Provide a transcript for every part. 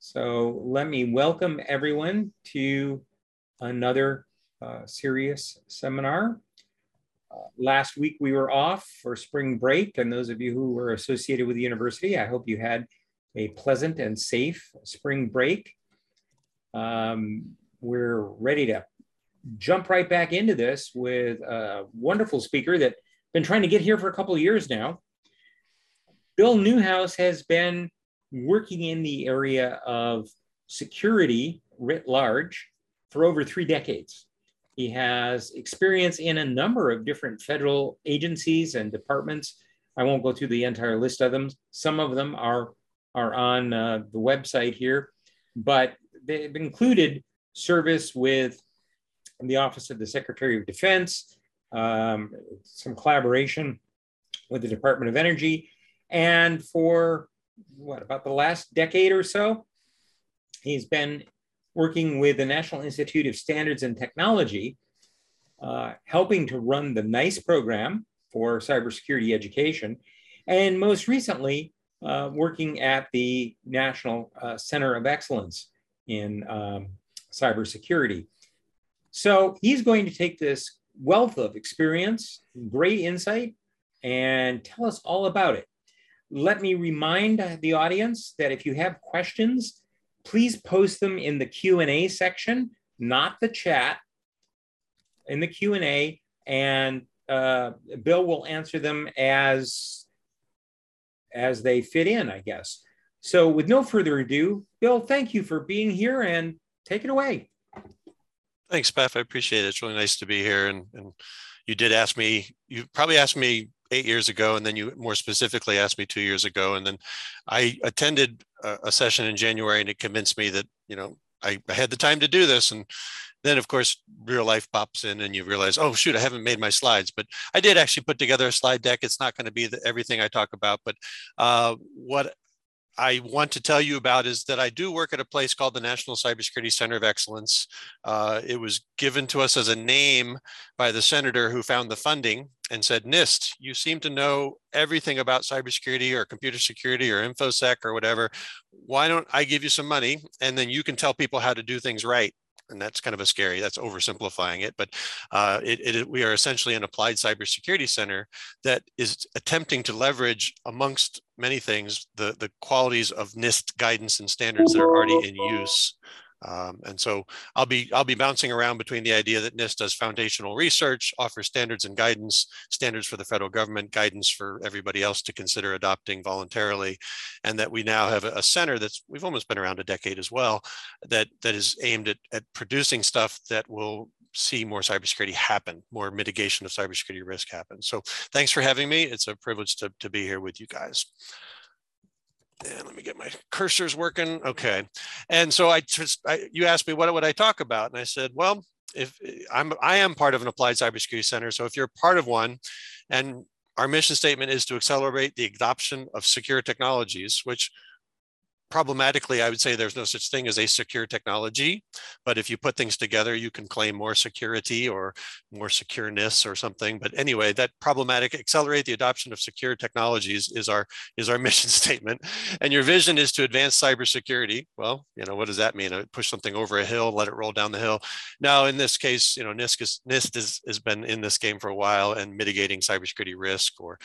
So let me welcome everyone to another uh, CERIAS seminar. Uh, last week we were off for spring break, and those of you who were associated with the university, I hope you had a pleasant and safe spring break. Um, we're ready to jump right back into this with a wonderful speaker that has been trying to get here for a couple of years now. Bill Newhouse has been working in the area of security writ large for over three decades. He has experience in a number of different federal agencies and departments. I won't go through the entire list of them. Some of them are, are on uh, the website here, but they've included service with the Office of the Secretary of Defense, um, some collaboration with the Department of Energy, and for what about the last decade or so, he's been working with the National Institute of Standards and Technology, uh, helping to run the NICE program for cybersecurity education, and most recently, uh, working at the National uh, Center of Excellence in um, cybersecurity. So he's going to take this wealth of experience, great insight, and tell us all about it. Let me remind the audience that if you have questions, please post them in the Q&A section, not the chat, in the Q&A, and uh, Bill will answer them as, as they fit in, I guess. So with no further ado, Bill, thank you for being here and take it away. Thanks, Beth. I appreciate it. It's really nice to be here. And, and you did ask me, you probably asked me eight years ago, and then you more specifically asked me two years ago. And then I attended a, a session in January and it convinced me that, you know, I, I, had the time to do this. And then of course, real life pops in and you realize, oh shoot, I haven't made my slides, but I did actually put together a slide deck. It's not going to be the, everything I talk about, but uh, what I want to tell you about is that I do work at a place called the National Cybersecurity Center of Excellence. Uh, it was given to us as a name by the senator who found the funding and said, NIST, you seem to know everything about cybersecurity or computer security or InfoSec or whatever. Why don't I give you some money and then you can tell people how to do things right? and that's kind of a scary that's oversimplifying it but uh, it, it, we are essentially an applied cybersecurity center that is attempting to leverage amongst many things the the qualities of nist guidance and standards that are already in use um, and so I'll be I'll be bouncing around between the idea that NIST does foundational research, offers standards and guidance, standards for the federal government, guidance for everybody else to consider adopting voluntarily, and that we now have a center that's we've almost been around a decade as well, that that is aimed at, at producing stuff that will see more cybersecurity happen, more mitigation of cybersecurity risk happen. So thanks for having me. It's a privilege to, to be here with you guys and let me get my cursors working. Okay. And so I just, I, you asked me, what would I talk about? And I said, well, if eh, I'm, I am part of an applied cybersecurity center. So if you're part of one and our mission statement is to accelerate the adoption of secure technologies, which problematically, I would say there's no such thing as a secure technology, but if you put things together, you can claim more security or more secureness or something. But anyway, that problematic accelerate the adoption of secure technologies is our is our mission statement. And your vision is to advance cybersecurity. Well, you know, what does that mean? I Push something over a hill, let it roll down the hill. Now, in this case, you know, NIST, is, NIST is, has been in this game for a while and mitigating cybersecurity risk or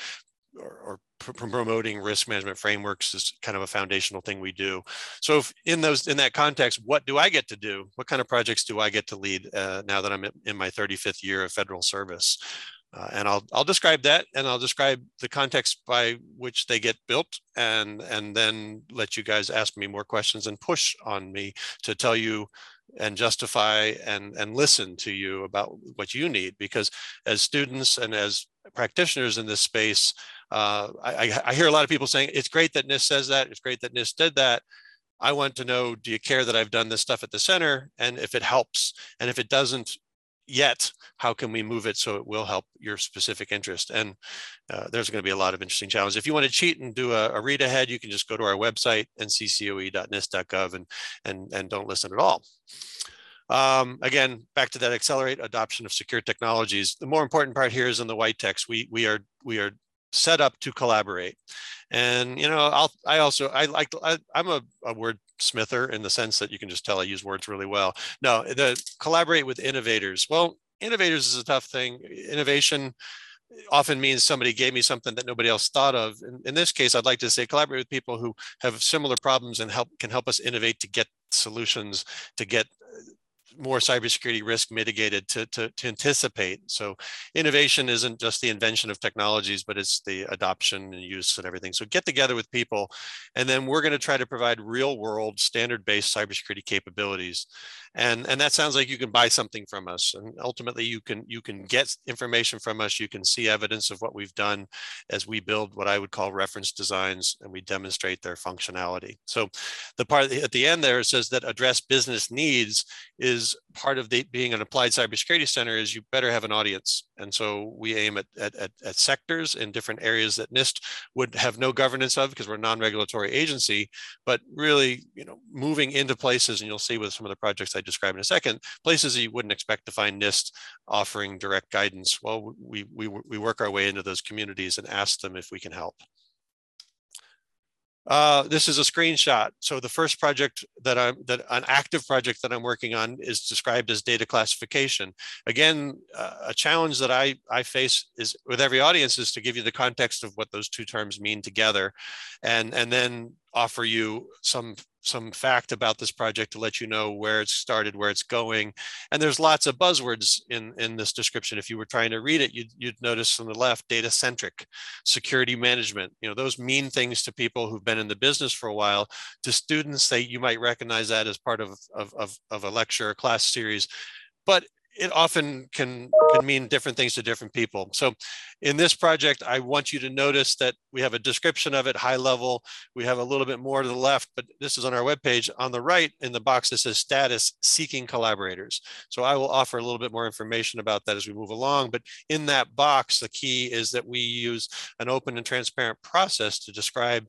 or, or promoting risk management frameworks is kind of a foundational thing we do. So in those in that context, what do I get to do? What kind of projects do I get to lead uh, now that I'm in my 35th year of federal service? Uh, and I'll I'll describe that, and I'll describe the context by which they get built, and and then let you guys ask me more questions and push on me to tell you and justify and and listen to you about what you need because as students and as practitioners in this space uh, I, I, hear a lot of people saying it's great that NIST says that. It's great that NIST did that. I want to know, do you care that I've done this stuff at the center? And if it helps, and if it doesn't yet, how can we move it so it will help your specific interest? And uh, there's going to be a lot of interesting challenges. If you want to cheat and do a, a read ahead, you can just go to our website, nccoe.nist.gov, and, and, and don't listen at all. Um, again, back to that accelerate adoption of secure technologies. The more important part here is in the white text. We, we, are, we are set up to collaborate. And you know, I'll I also I like I, am a, a word smither in the sense that you can just tell I use words really well. No, the collaborate with innovators. Well, innovators is a tough thing. Innovation often means somebody gave me something that nobody else thought of. In, in, this case, I'd like to say collaborate with people who have similar problems and help can help us innovate to get solutions, to get more cybersecurity risk mitigated to, to, to anticipate. So innovation isn't just the invention of technologies, but it's the adoption and use and everything. So get together with people, and then we're going to try to provide real world standard based cybersecurity capabilities. And, and that sounds like you can buy something from us. And ultimately you can, you can get information from us. You can see evidence of what we've done as we build what I would call reference designs and we demonstrate their functionality. So the part at the end there says that address business needs is part of the, being an applied cybersecurity center is you better have an audience. And so we aim at, at, at, at sectors in different areas that NIST would have no governance of because we're a non-regulatory agency, but really, you know, moving into places, and you'll see with some of the projects I describe in a second, places you wouldn't expect to find NIST offering direct guidance. Well, we, we, we work our way into those communities and ask them if we can help. Uh, this is a screenshot. So the first project that I'm that an active project that I'm working on is described as data classification. Again, uh, a challenge that I I face is with every audience is to give you the context of what those two terms mean together, and and then offer you some some fact about this project to let you know where it started, where it's going. And there's lots of buzzwords in, in this description. If you were trying to read it, you'd, you'd notice on the left, data centric, security management. You know, those mean things to people who've been in the business for a while. To students, they, you might recognize that as part of, of, of, of a lecture or class series. But it often can can mean different things to different people. So in this project, I want you to notice that we have a description of it high level. We have a little bit more to the left, but this is on our webpage. On the right in the box that says status seeking collaborators. So I will offer a little bit more information about that as we move along. But in that box, the key is that we use an open and transparent process to describe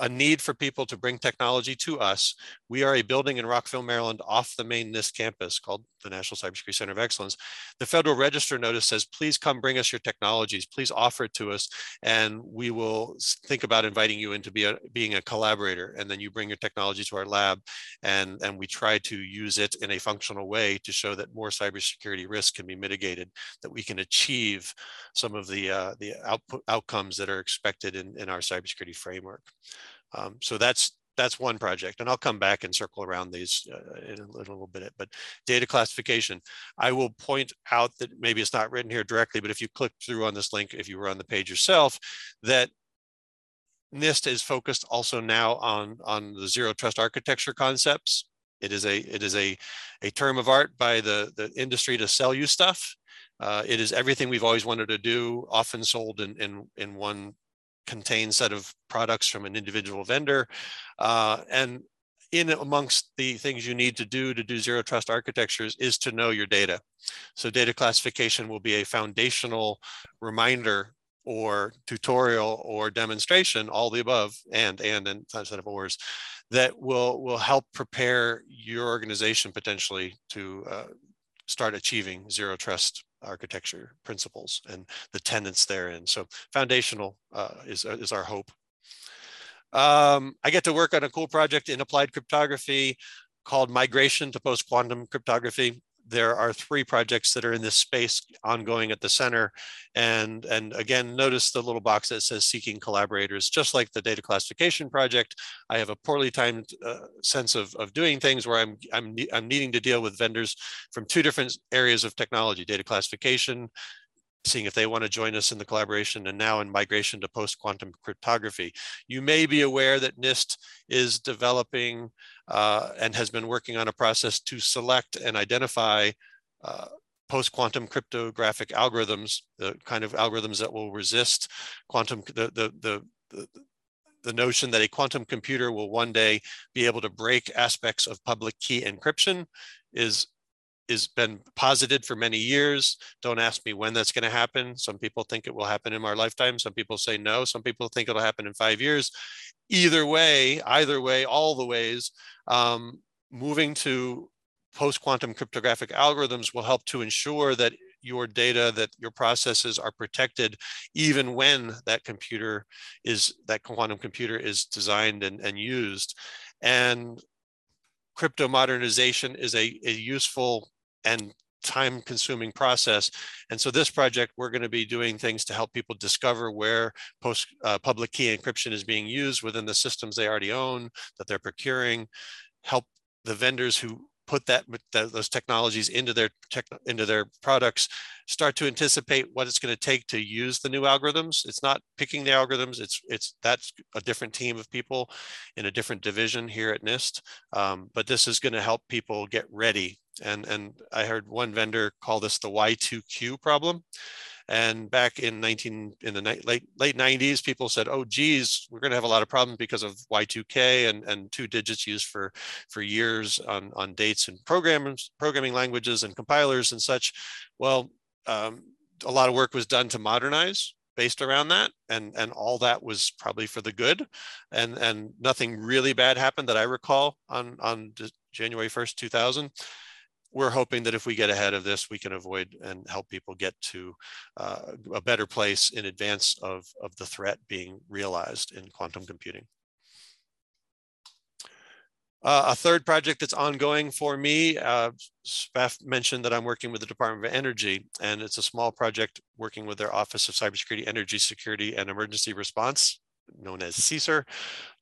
a need for people to bring technology to us. We are a building in Rockville, Maryland, off the main NIST campus called the National Cybersecurity Center of Excellence. The Federal Register notice says, please come bring us your technologies, please offer it to us, and we will think about inviting you into be a, being a collaborator. And then you bring your technology to our lab, and, and we try to use it in a functional way to show that more cybersecurity risk can be mitigated, that we can achieve some of the, uh, the output, outcomes that are expected in, in our cybersecurity framework. Um, so that's that's one project and I'll come back and circle around these uh, in a little bit, but data classification. I will point out that maybe it's not written here directly, but if you click through on this link, if you were on the page yourself, that NIST is focused also now on, on the zero trust architecture concepts. It is a, it is a, a term of art by the, the industry to sell you stuff. Uh, it is everything we've always wanted to do, often sold in, in, in one contained set of products from an individual vendor. Uh, and in amongst the things you need to do to do zero trust architectures is to know your data. So data classification will be a foundational reminder or tutorial or demonstration, all the above, and and and set of ors, that will will help prepare your organization potentially to uh, start achieving zero trust architecture principles and the tenets therein. So foundational uh, is, uh, is our hope. Um, I get to work on a cool project in applied cryptography called migration to post-quantum cryptography there are three projects that are in this space ongoing at the center. And, and again, notice the little box that says seeking collaborators, just like the data classification project. I have a poorly timed uh, sense of, of doing things where I'm, I'm, I'm needing to deal with vendors from two different areas of technology, data classification, seeing if they want to join us in the collaboration and now in migration to post-quantum cryptography. You may be aware that NIST is developing uh, and has been working on a process to select and identify uh, post-quantum cryptographic algorithms, the kind of algorithms that will resist quantum, the, the, the, the the notion that a quantum computer will one day be able to break aspects of public key encryption is has been posited for many years. Don't ask me when that's going to happen. Some people think it will happen in our lifetime. Some people say no. Some people think it'll happen in five years. Either way, either way, all the ways, um, moving to post-quantum cryptographic algorithms will help to ensure that your data, that your processes are protected even when that computer is, that quantum computer is designed and, and used. And crypto modernization is a, a useful and time consuming process. And so this project, we're going to be doing things to help people discover where post uh, public key encryption is being used within the systems they already own, that they're procuring, help the vendors who put that, those technologies into their tech, into their products start to anticipate what it's going to take to use the new algorithms. It's not picking the algorithms it's it's that's a different team of people in a different division here at nist. Um, but this is going to help people get ready. And and i heard one vendor call this the y2q problem and back in 19 in the late late 90s, people said, "Oh, geez, we're going to have a lot of problems because of Y2K and and two digits used for for years on on dates and programs programming languages and compilers and such." Well, um, a lot of work was done to modernize based around that and and all that was probably for the good and and nothing really bad happened that i recall on on january 1st 2000 we're hoping that if we get ahead of this, we can avoid and help people get to uh, a better place in advance of, of the threat being realized in quantum computing. Uh, a third project that's ongoing for me, uh, mentioned that I'm working with the Department of Energy, and it's a small project working with their Office of Cybersecurity, Energy Security, and Emergency Response, known as CESER,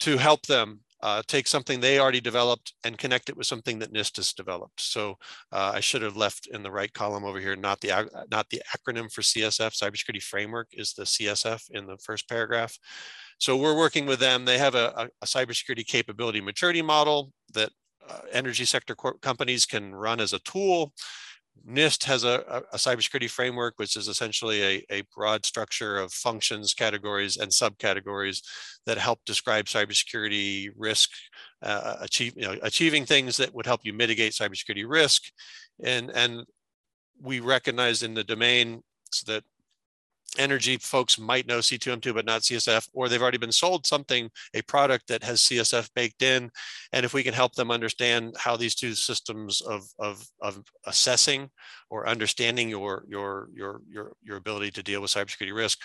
to help them uh, take something they already developed and connect it with something that NIST has developed. So uh, I should have left in the right column over here, not the, not the acronym for CSF, Cybersecurity Framework is the CSF in the first paragraph. So we're working with them. They have a, a cybersecurity capability maturity model that uh, energy sector companies can run as a tool. NIST has a, a, cybersecurity framework, which is essentially a, a broad structure of functions, categories, and subcategories that help describe cybersecurity risk, uh, achieve, you know, achieving things that would help you mitigate cybersecurity risk. And, and we recognize in the domain that energy folks might know C2M2 but not CSF, or they've already been sold something, a product that has CSF baked in. And if we can help them understand how these two systems of, of, of assessing or understanding your, your, your, your, your ability to deal with cybersecurity risk,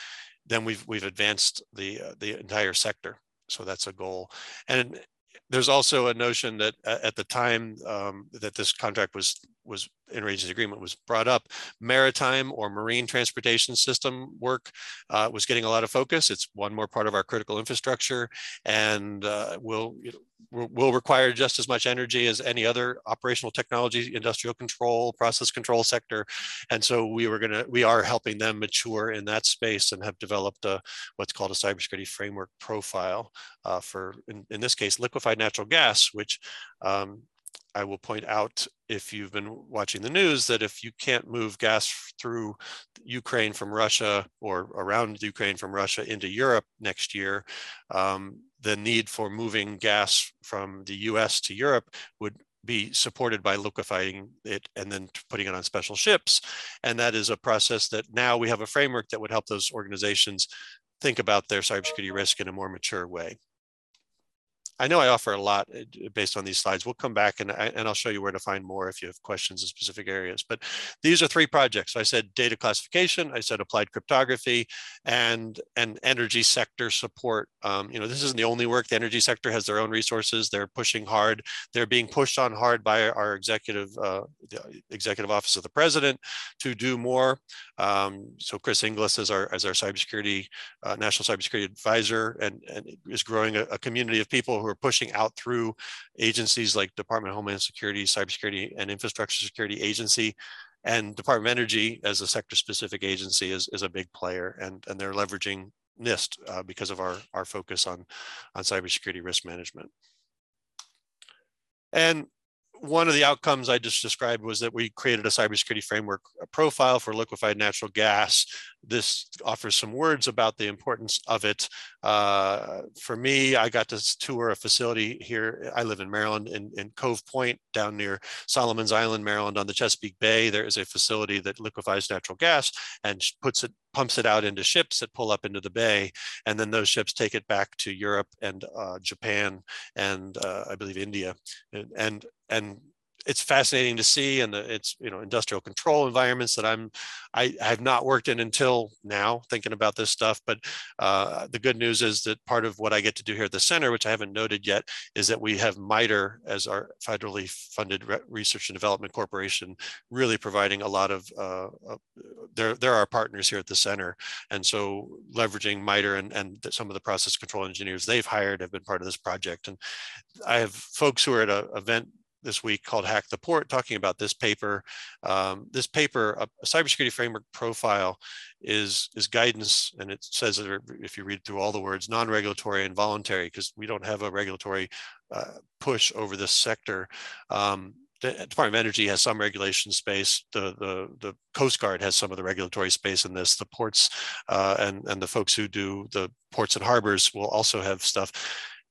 then we've, we've advanced the, uh, the entire sector. So that's a goal. And there's also a notion that at the time um, that this contract was was interagency agreement was brought up, maritime or marine transportation system work uh, was getting a lot of focus. It's one more part of our critical infrastructure, and uh, will you know, will require just as much energy as any other operational technology, industrial control, process control sector. And so we were gonna, we are helping them mature in that space and have developed a, what's called a cybersecurity framework profile uh, for, in, in, this case, liquefied natural gas, which um, I will point out if you've been watching the news that if you can't move gas through Ukraine from Russia or around Ukraine from Russia into Europe next year, um, the need for moving gas from the US to Europe would be supported by liquefying it and then putting it on special ships. And that is a process that now we have a framework that would help those organizations think about their cybersecurity risk in a more mature way. I know I offer a lot uh, based on these slides. We'll come back and, and I'll show you where to find more if you have questions in specific areas. But these are three projects. I said data classification, I said applied cryptography, and, and energy sector support. Um, you know, this isn't the only work. The energy sector has their own resources. They're pushing hard. They're being pushed on hard by our executive, uh, executive office of the president to do more. Um, so Chris Inglis is our, as our cybersecurity, uh, national cybersecurity advisor and, and is growing a, a community of people who are pushing out through agencies like Department of Homeland Security, Cybersecurity and Infrastructure Security Agency, and Department of Energy as a sector-specific agency is, is a big player, and, and they're leveraging NIST uh, because of our, our focus on, on cybersecurity risk management. And one of the outcomes I just described was that we created a cybersecurity framework profile for liquefied natural gas. This offers some words about the importance of it. Uh, for me, I got to tour a facility here. I live in Maryland in, in Cove Point down near Solomon's Island, Maryland on the Chesapeake Bay. There is a facility that liquefies natural gas and puts it pumps it out into ships that pull up into the bay, and then those ships take it back to Europe and uh, Japan and uh, I believe India, and and, and it's fascinating to see and it's you know industrial control environments that i'm i have not worked in until now thinking about this stuff but uh, the good news is that part of what i get to do here at the center which i haven't noted yet is that we have MITRE as our federally funded research and development corporation really providing a lot of uh, uh, our partners here at the center. And so leveraging MITRE and, and some of the process control engineers they've hired have been part of this project. And i have folks who are at an event this week called Hack the Port, talking about this paper. Um, this paper, a, a, cybersecurity framework profile, is is guidance, and it says if you read through all the words, non-regulatory and voluntary, because we don't have a regulatory uh, push over this sector. Um, the Department of Energy has some regulation space. The, the, the Coast Guard has some of the regulatory space in this. The ports uh, and, and the folks who do the ports and harbors will also have stuff.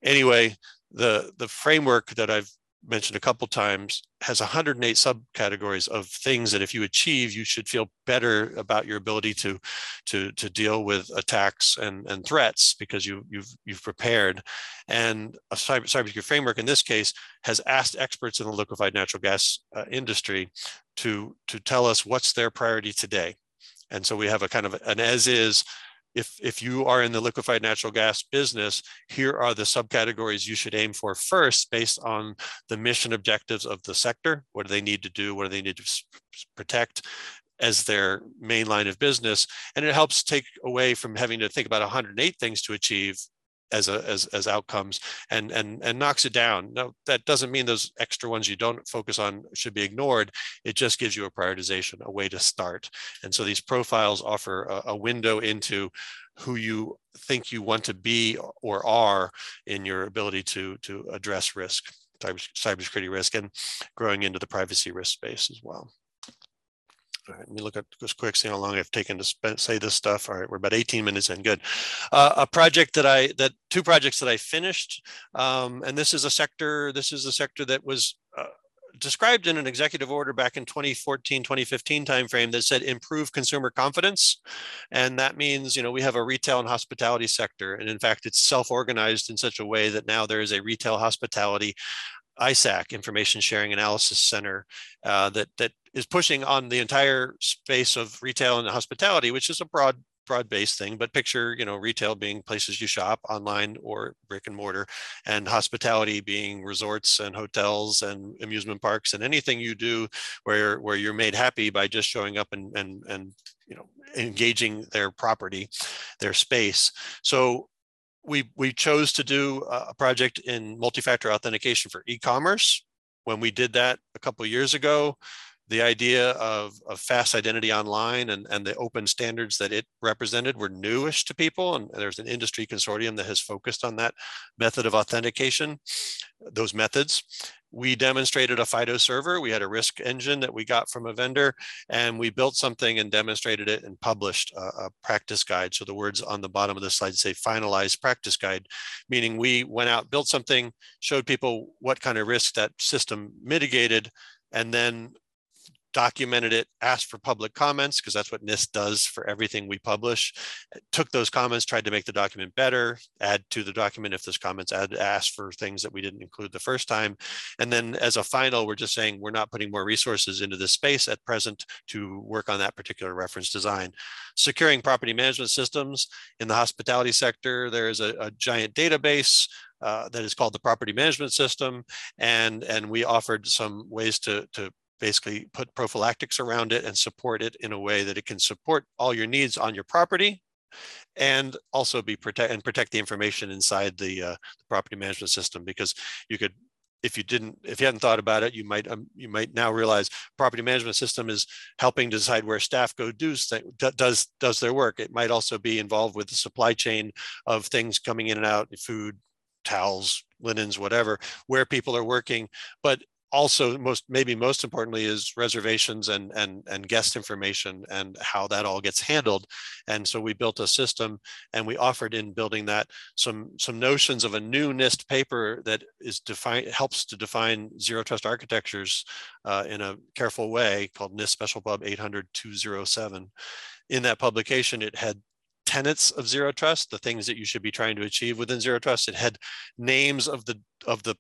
Anyway, the, the framework that I've mentioned a couple times has 108 subcategories of things that if you achieve you should feel better about your ability to to to deal with attacks and and threats because you you've you've prepared. And a cyber cybersecurity framework in this case has asked experts in the liquefied natural gas uh, industry to to tell us what's their priority today. And so we have a kind of an as is if, if you are in the liquefied natural gas business, here are the subcategories you should aim for first based on the mission objectives of the sector. What do they need to do? What do they need to protect? as their main line of business and it helps take away from having to think about 108 things to achieve as a as, as outcomes and and and knocks it down. No that doesn't mean those extra ones you don't focus on should be ignored. It just gives you a prioritization a way to start. And so these profiles offer a, a window into who you think you want to be or are in your ability to to address risk cyber, cybersecurity risk and growing into the privacy risk space as well let me look at this quick, see how long I've taken to spend, say this stuff. All right, we're about 18 minutes in. Good. Uh, a project that I that two projects that I finished, um, and this is a sector. This is a sector that was uh, described in an executive order back in 2014 2015 timeframe that said improve consumer confidence and that means you know we have a retail and hospitality sector and in fact it's self-organized in such a way that now there is a retail hospitality ISAC, Information Sharing Analysis Center, uh, that that is pushing on the entire space of retail and hospitality, which is a broad broad-based thing but picture you know retail being places you shop online or brick and mortar and hospitality being resorts and hotels and amusement parks and anything you do where where you're made happy by just showing up and and and you know engaging their property their space. So we we chose to do a project in multi-factor authentication for e-commerce. When we did that a couple years ago, the idea of, of fast identity online and, and the open standards that it represented were newish to people. And there's an industry consortium that has focused on that method of authentication, those methods we demonstrated a FIDO server. We had a risk engine that we got from a vendor, and we built something and demonstrated it and published a, a, practice guide. So the words on the bottom of the slide say finalized practice guide, meaning we went out, built something, showed people what kind of risk that system mitigated, and then documented it, asked for public comments, because that's what NIST does for everything we publish, took those comments, tried to make the document better, add to the document if those comments add, asked for things that we didn't include the first time. And then as a final, we're just saying we're not putting more resources into this space at present to work on that particular reference design. Securing property management systems in the hospitality sector, there is a, a giant database uh, that is called the property management system. And, and we offered some ways to, to basically put prophylactics around it and support it in a way that it can support all your needs on your property and also be protect and protect the information inside the, uh, the property management system because you could if you didn't if you hadn't thought about it you might um, you might now realize property management system is helping decide where staff go do does does their work. It might also be involved with the supply chain of things coming in and out food towels linens whatever where people are working. But also most maybe most importantly is reservations and and and guest information and how that all gets handled. And so we built a system and we offered in building that some some notions of a new nist paper that is define helps to define zero trust architectures uh, in a careful way called nist special pub 800 207 in that publication it had tenets of zero trust the things that you should be trying to achieve within zero trust. It had names of the of the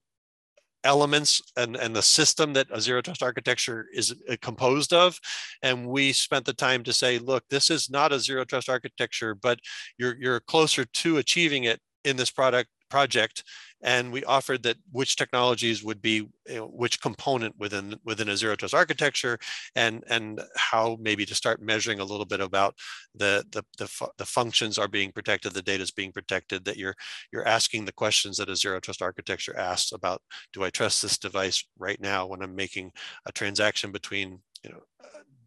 elements and, and the system that a zero trust architecture is uh, composed of. And we spent the time to say, look, this is not a zero trust architecture, but you're, you're closer to achieving it in this product project and we offered that which technologies would be you know, which component within within a zero trust architecture and and how maybe to start measuring a little bit about the the the, the functions are being protected the data is being protected that you're you're asking the questions that a zero trust architecture asks about do i trust this device right now when i'm making a transaction between you know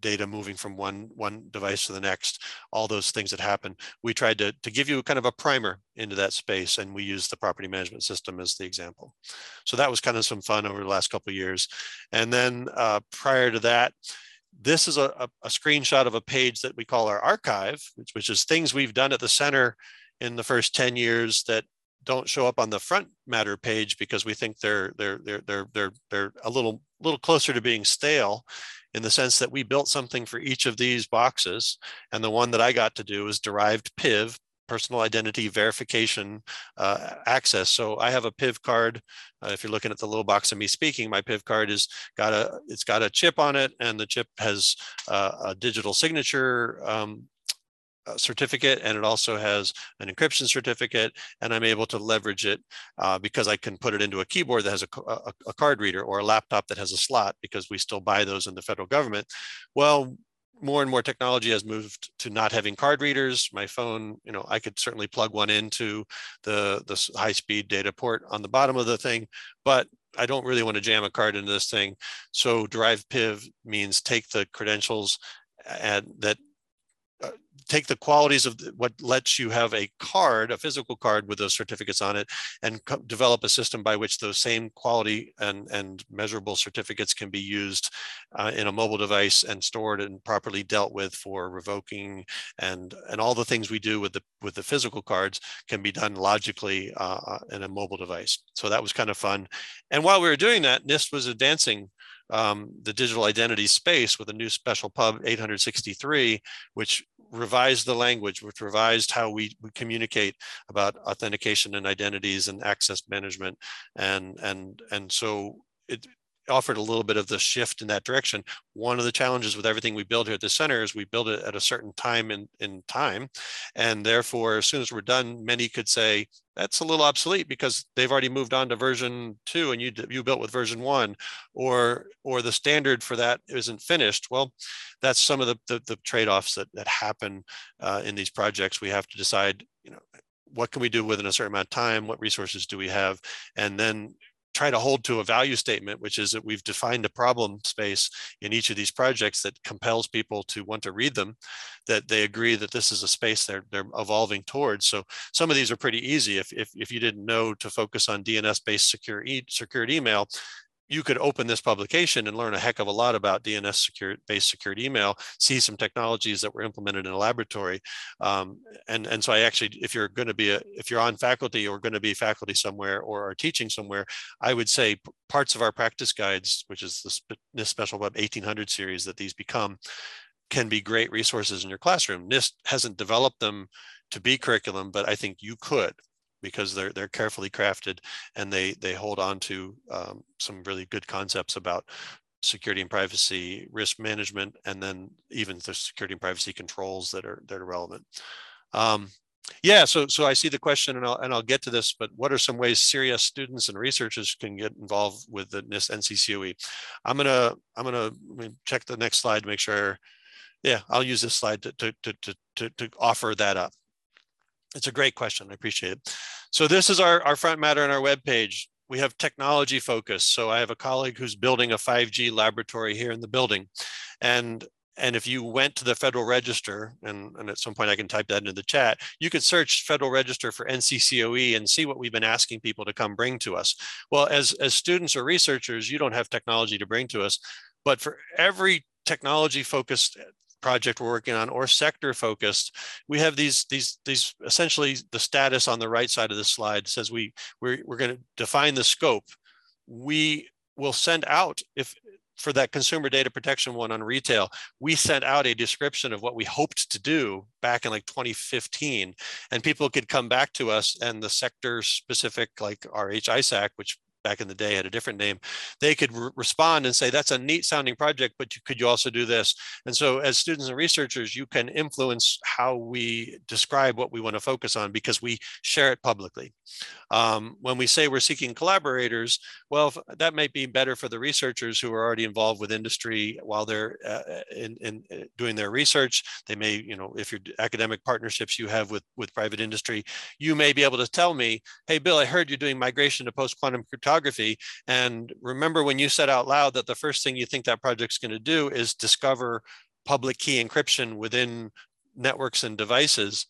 data moving from one one device to the next, all those things that happen. We tried to, to give you kind of a primer into that space and we used the property management system as the example. So that was kind of some fun over the last couple of years. And then uh, prior to that, this is a, a, a, screenshot of a page that we call our archive, which, which is things we've done at the center in the first 10 years that don't show up on the front matter page because we think they're they're they're they're they're they're a little little closer to being stale in the sense that we built something for each of these boxes and the one that I got to do is derived PIV personal identity verification uh, access. So I have a PIV card. Uh, if you're looking at the little box of me speaking, my PIV card is got a it's got a chip on it, and the chip has uh, a digital signature um, certificate and it also has an encryption certificate and I'm able to leverage it uh, because I can put it into a keyboard that has a, a, a, card reader or a laptop that has a slot because we still buy those in the federal government. Well, more and more technology has moved to not having card readers. My phone, you know, I could certainly plug one into the, the high speed data port on the bottom of the thing, but I don't really want to jam a card into this thing. So derived PIV means take the credentials and that take the qualities of what lets you have a card, a physical card with those certificates on it, and develop a system by which those same quality and, and measurable certificates can be used uh, in a mobile device and stored and properly dealt with for revoking and and all the things we do with the with the physical cards can be done logically uh, uh in a mobile device. So that was kind of fun. And while we were doing that, NIST was advancing um, the digital identity space with a new special pub 863, which revised the language, which revised how we, we communicate about authentication and identities and access management. And, and, and so it, offered a little bit of the shift in that direction. One of the challenges with everything we build here at the center is we build it at a certain time in, in time. And therefore, as soon as we're done, many could say, that's a little obsolete because they've already moved on to version two and you you built with version one or or the standard for that isn't finished well that's some of the the, the trade-offs that that happen uh, in these projects we have to decide you know what can we do within a certain amount of time what resources do we have and then try to hold to a value statement, which is that we've defined a problem space in each of these projects that compels people to want to read them, that they agree that this is a space they're, they're evolving towards. So some of these are pretty easy. If, if, if you didn't know to focus on DNS-based secure e secured email, you could open this publication and learn a heck of a lot about DNS secure, based secured email, see some technologies that were implemented in a laboratory. Um, and, and so I actually, if you're going to be, a, if you're on faculty or going to be faculty somewhere or are teaching somewhere, I would say parts of our practice guides, which is this special web 1800 series that these become, can be great resources in your classroom. NIST hasn't developed them to be curriculum, but I think you could because they're they're carefully crafted and they they hold on to um, some really good concepts about security and privacy, risk management, and then even the security and privacy controls that are that are relevant. Um, yeah, so so I see the question, and I'll and I'll get to this. But what are some ways serious students and researchers can get involved with the NIST NCCOE? I'm gonna I'm gonna check the next slide to make sure. Yeah, I'll use this slide to to to to, to offer that up. It's a great question. I appreciate it. So this is our, our front matter on our web page. We have technology focus. So I have a colleague who's building a 5G laboratory here in the building. And and if you went to the Federal Register, and, and at some point I can type that into the chat, you could search Federal Register for NCCOE and see what we've been asking people to come bring to us. Well, as, as students or researchers, you don't have technology to bring to us, but for every technology focused project we're working on or sector focused, we have these these these essentially the status on the right side of the slide says we we're, we're going to define the scope. We will send out if for that consumer data protection one on retail, we sent out a description of what we hoped to do back in like 2015. And people could come back to us and the sector specific, like RH ISAC, which back in the day had a different name, they could re respond and say, that's a neat sounding project, but you, could you also do this? And so as students and researchers, you can influence how we describe what we want to focus on because we share it publicly. Um, when we say we're seeking collaborators, well, that might be better for the researchers who are already involved with industry while they're uh, uh in, in, uh, doing their research. They may, you know, if you're academic partnerships you have with, with private industry, you may be able to tell me, hey, Bill, I heard you're doing migration to post-quantum cryptography. And remember when you said out loud that the first thing you think that project's going to do is discover public key encryption within networks and devices.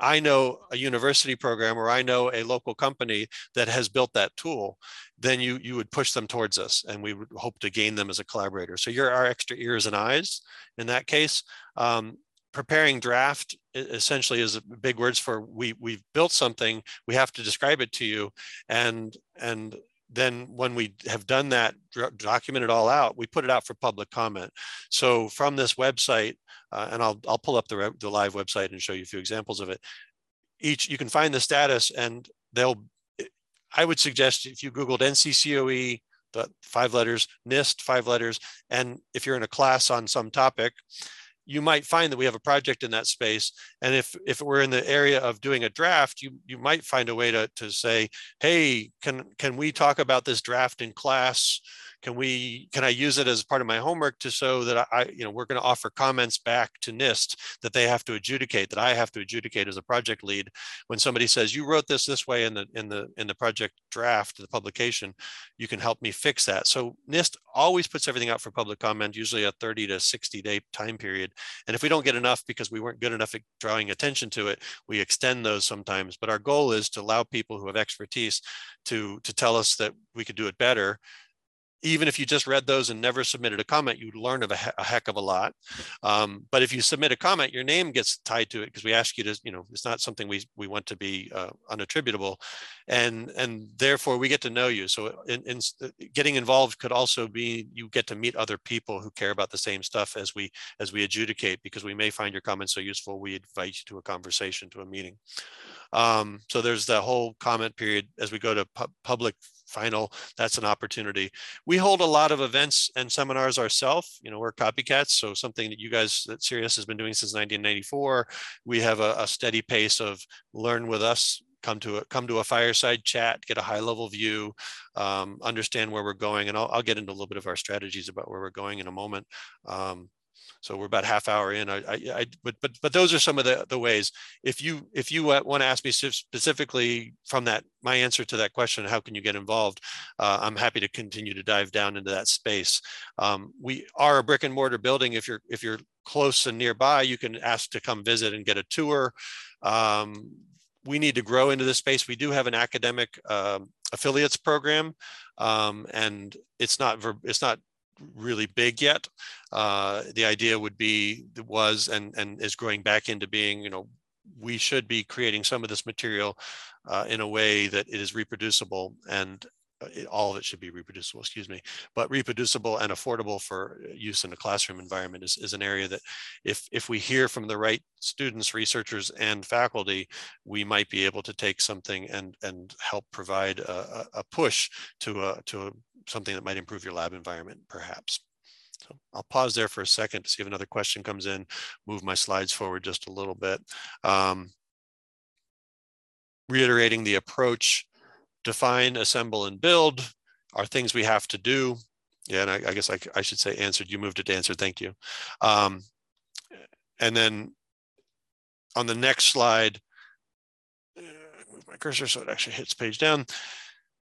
I know a university program or I know a local company that has built that tool, then you you would push them towards us and we would hope to gain them as a collaborator. So you're our extra ears and eyes in that case. Um, preparing draft essentially is big words for we we've built something we have to describe it to you and and then when we have done that document it all out we put it out for public comment. So from this website uh, and I'll, I'll pull up the, the live website and show you a few examples of it. Each you can find the status and they'll i would suggest if you googled nccoe the five letters nist five letters and if you're in a class on some topic you might find that we have a project in that space. And if, if we're in the area of doing a draft, you, you might find a way to, to say, hey, can, can we talk about this draft in class? Can we can i use it as part of my homework to show that i you know we're going to offer comments back to nist that they have to adjudicate that i have to adjudicate as a project lead? When somebody says you wrote this this way in the in the in the project draft the publication you can help me fix that. So nist always puts everything out for public comment usually a 30 to 60 day time period. And if we don't get enough because we weren't good enough at drawing attention to it we extend those sometimes. But our goal is to allow people who have expertise to to tell us that we could do it better even if you just read those and never submitted a comment, you'd learn of a, he a heck of a lot. Um, but if you submit a comment, your name gets tied to it because we ask you to, you know, it's not something we, we want to be uh, unattributable. And, and therefore we get to know you. So in, in, uh, getting involved could also be, you get to meet other people who care about the same stuff as we, as we adjudicate, because we may find your comments so useful, we invite you to a conversation, to a meeting. Um, so there's the whole comment period as we go to pu public final, that's an opportunity. We hold a lot of events and seminars ourselves. You know, we're copycats. So something that you guys that CERIAS has been doing since 1994. We have a, a steady pace of learn with us come to a come to a fireside chat, get a high level view, um, understand where we're going, and I'll, I'll, get into a little bit of our strategies about where we're going in a moment. Um, so we're about half hour in. I, I, I, but but but those are some of the the ways. If you if you want to ask me specifically from that my answer to that question, how can you get involved? Uh, I'm happy to continue to dive down into that space. Um, we are a brick and mortar building. If you're if you're close and nearby, you can ask to come visit and get a tour. Um, we need to grow into this space. We do have an academic um, affiliates program, um, and it's not it's not really big yet. Uh, the idea would be was and and is growing back into being you know we should be creating some of this material uh, in a way that it is reproducible and it, all of it should be reproducible, excuse me, but reproducible and affordable for use in a classroom environment is, is an area that if, if we hear from the right students, researchers, and faculty, we might be able to take something and, and help provide a, a push to, a, to a something that might improve your lab environment, perhaps. So I'll pause there for a second to see if another question comes in, move my slides forward just a little bit. Um, reiterating the approach, define, assemble, and build are things we have to do. Yeah, and I, I guess I, I, should say answered. You moved it to answered. Thank you. Um, and then on the next slide, uh, move my cursor so it actually hits page down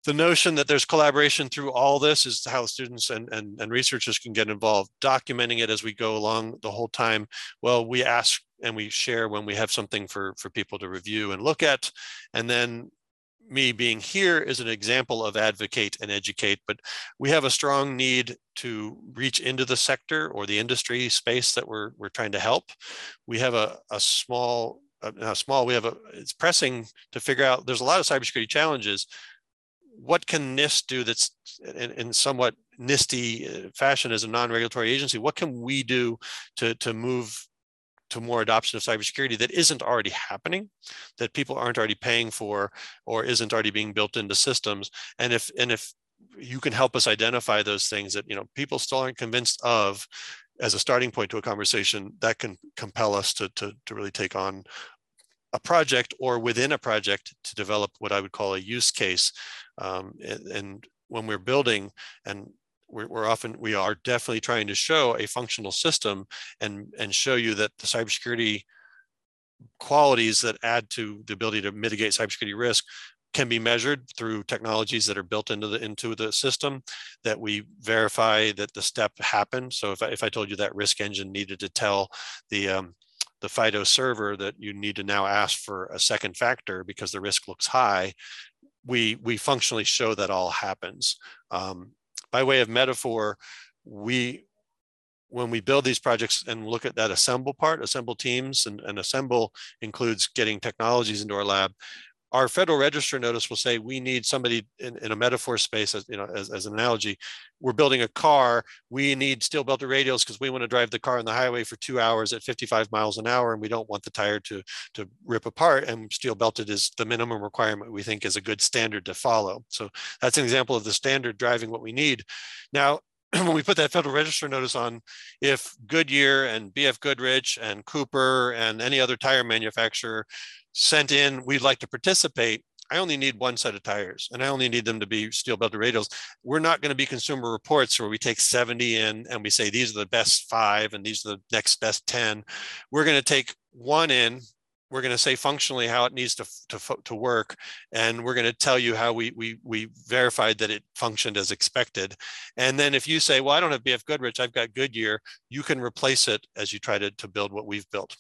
the notion that there's collaboration through all this is how students and, and, and researchers can get involved, documenting it as we go along the whole time. Well, we ask and we share when we have something for, for people to review and look at. And then me being here is an example of advocate and educate, but we have a strong need to reach into the sector or the industry space that we're, we're trying to help. We have a, a small, uh, small, we have a, it's pressing to figure out, there's a lot of cybersecurity challenges, what can NIST do that's in, in somewhat NISTy uh, fashion as a non-regulatory agency? What can we do to, to move to more adoption of cybersecurity that isn't already happening, that people aren't already paying for, or isn't already being built into systems? And if and if you can help us identify those things that you know people still aren't convinced of as a starting point to a conversation that can compel us to, to, to really take on a project or within a project to develop what I would call a use case. Um, and, and, when we're building and we're, we're, often, we are definitely trying to show a functional system and, and show you that the cybersecurity qualities that add to the ability to mitigate cybersecurity risk can be measured through technologies that are built into the into the system that we verify that the step happened. So if I, if I told you that risk engine needed to tell the um, the FIDO server that you need to now ask for a second factor because the risk looks high, we we functionally show that all happens. Um, by way of metaphor, we when we build these projects and look at that assemble part, assemble teams, and, and assemble includes getting technologies into our lab, our federal register notice will say we need somebody in, in a metaphor space as you know as, as an analogy. We're building a car. We need steel belted radials because we want to drive the car on the highway for two hours at 55 miles an hour and we don't want the tire to to rip apart and steel belted is the minimum requirement we think is a good standard to follow. So that's an example of the standard driving what we need. Now when we put that federal register notice on, if Goodyear and BF Goodrich and Cooper and any other tire manufacturer sent in, we'd like to participate, I only need one set of tires and I only need them to be steel belted radials. We're not going to be consumer reports where we take 70 in and we say these are the best five and these are the next best 10. We're going to take one in. We're going to say functionally how it needs to, to, to work. And we're going to tell you how we, we, we verified that it functioned as expected. And then if you say, well, I don't have BF Goodrich, I've got Goodyear, you can replace it as you try to, to build what we've built.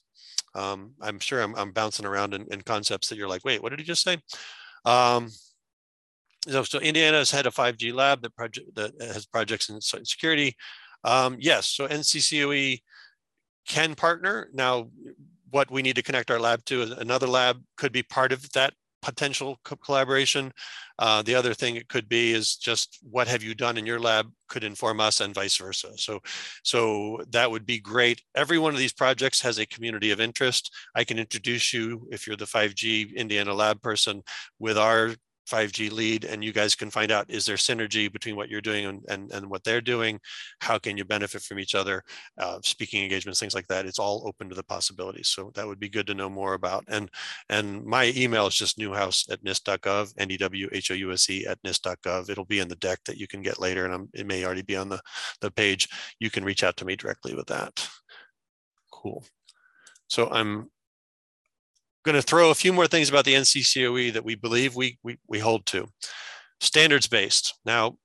Um, I'm sure I'm, I'm bouncing around in, in, concepts that you're like, wait, what did he just say? Um, so, so Indiana has had a 5G lab that project that has projects in security. Um, yes, so NCCOE can partner. Now, what we need to connect our lab to another lab could be part of that potential co collaboration. Uh, the other thing it could be is just what have you done in your lab could inform us and vice versa. So, so that would be great. Every one of these projects has a community of interest. I can introduce you if you're the 5G Indiana lab person with our 5G lead and you guys can find out is there synergy between what you're doing and, and, and what they're doing? How can you benefit from each other? Uh, speaking engagements, things like that. It's all open to the possibilities. So that would be good to know more about. And, and my email is just newhouse at nist.gov, N-E-W-H-O-U-S-E at nist.gov. It'll be in the deck that you can get later and I'm, it may already be on the, the page. You can reach out to me directly with that. Cool. So I'm going to throw a few more things about the NCCOE that we believe we, we, we hold to. Standards based. Now,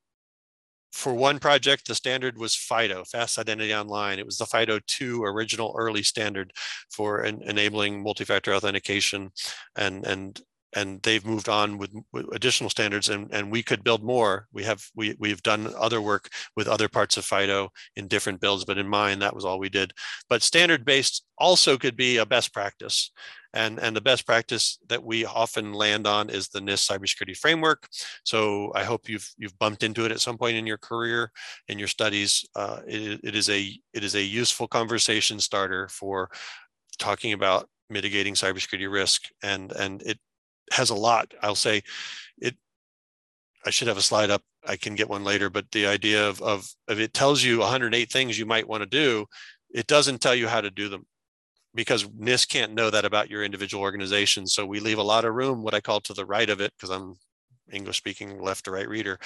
for one project, the standard was FIDO, Fast Identity Online. It was the FIDO 2 original early standard for en enabling multi-factor authentication and, and and they've moved on with, with, additional standards and, and we could build more. We have, we, we've done other work with other parts of FIDO in different builds, but in mine, that was all we did. But standard based also could be a best practice. And, and the best practice that we often land on is the NIST cybersecurity framework. So I hope you've, you've bumped into it at some point in your career, in your studies. Uh, it, it, is a, it is a useful conversation starter for talking about mitigating cybersecurity risk. And, and it has a lot. I'll say it. I should have a slide up. I can get one later, but the idea of, of, of it tells you 108 things you might want to do. It doesn't tell you how to do them because NIST can't know that about your individual organization. So we leave a lot of room, what I call to the right of it, because I'm English speaking left to right reader.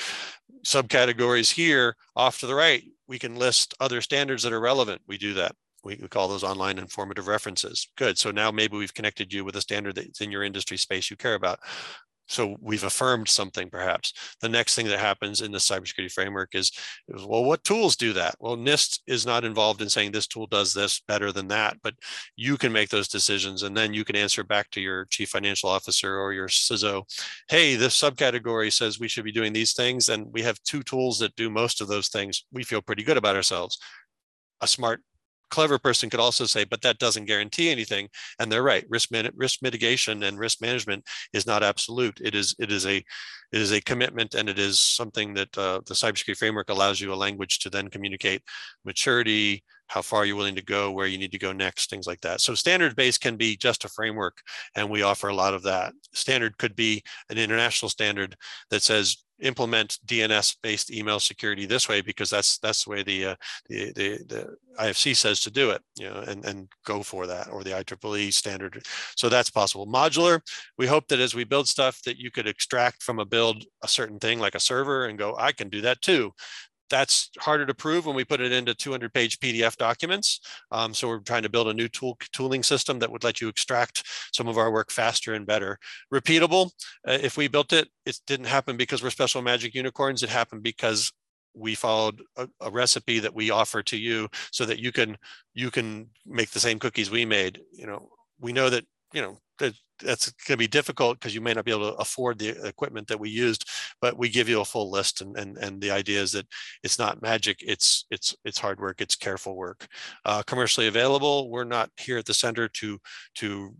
Subcategories here off to the right, we can list other standards that are relevant. We do that we, we call those online informative references. Good. So now maybe we've connected you with a standard that's in your industry space you care about. So we've affirmed something perhaps. The next thing that happens in the cybersecurity framework is, well, what tools do that? Well, NIST is not involved in saying this tool does this better than that, but you can make those decisions and then you can answer back to your chief financial officer or your CISO, hey, this subcategory says we should be doing these things and we have two tools that do most of those things. We feel pretty good about ourselves. A smart clever person could also say, but that doesn't guarantee anything. And they're right. Risk, risk mitigation and risk management is not absolute. It is it is a it is a commitment, and it is something that uh, the cybersecurity framework allows you a language to then communicate maturity, how far you're willing to go, where you need to go next, things like that. So standard based can be just a framework, and we offer a lot of that. Standard could be an international standard that says implement DNS based email security this way because that's that's the way the uh, the, the, the IETF says to do it, you know, and and go for that or the IEEE standard. So that's possible. Modular. We hope that as we build stuff that you could extract from a build a certain thing like a server and go, I can do that too that's harder to prove when we put it into 200 page PDF documents. Um, so we're trying to build a new tool, tooling system that would let you extract some of our work faster and better. Repeatable, uh, if we built it, it didn't happen because we're special magic unicorns. It happened because we followed a, a, recipe that we offer to you so that you can you can make the same cookies we made you know we know that you know that that's going to be difficult because you may not be able to afford the equipment that we used but we give you a full list and and, and the idea is that it's not magic it's it's it's hard work it's careful work. Uh, commercially available we're not here at the center to to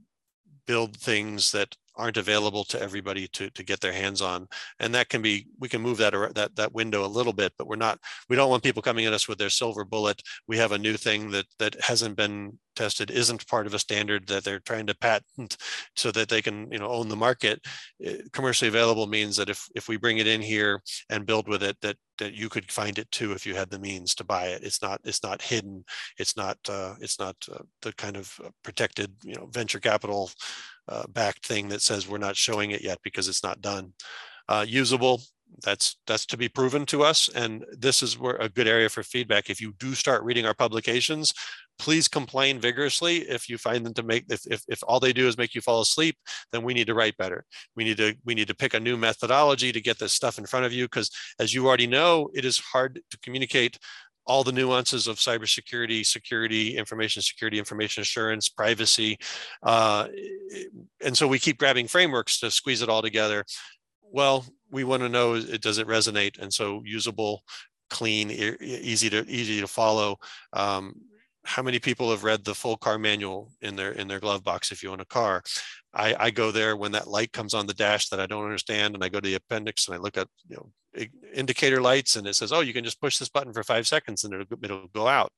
build things that aren't available to everybody to, to get their hands on. And that can be, we can move that, that, that window a little bit, but we're not, we don't want people coming at us with their silver bullet. We have a new thing that, that hasn't been tested, isn't part of a standard that they're trying to patent so that they can, you know, own the market. Eh, commercially available means that if, if we bring it in here and build with it, that, that you could find it too if you had the means to buy it. It's not, it's not hidden. It's not, uh, it's not uh, the kind of uh, protected, you know, venture capital uh, backed thing that says we're not showing it yet because it's not done. Uh, usable, that's that's to be proven to us and this is where a good area for feedback if you do start reading our publications please complain vigorously if you find them to make if, if, if all they do is make you fall asleep then we need to write better we need to we need to pick a new methodology to get this stuff in front of you because as you already know it is hard to communicate all the nuances of cybersecurity, security, information security, information assurance, privacy. Uh, and so we keep grabbing frameworks to squeeze it all together. Well, we want to know, does it resonate? And so usable, clean, easy to, easy to follow. Um, how many people have read the full car manual in their in their glove box if you own a car I, I go there when that light comes on the dash that I don't understand, and I go to the appendix and I look at you know indicator lights, and it says, "Oh, you can just push this button for five seconds, and it'll it'll go out."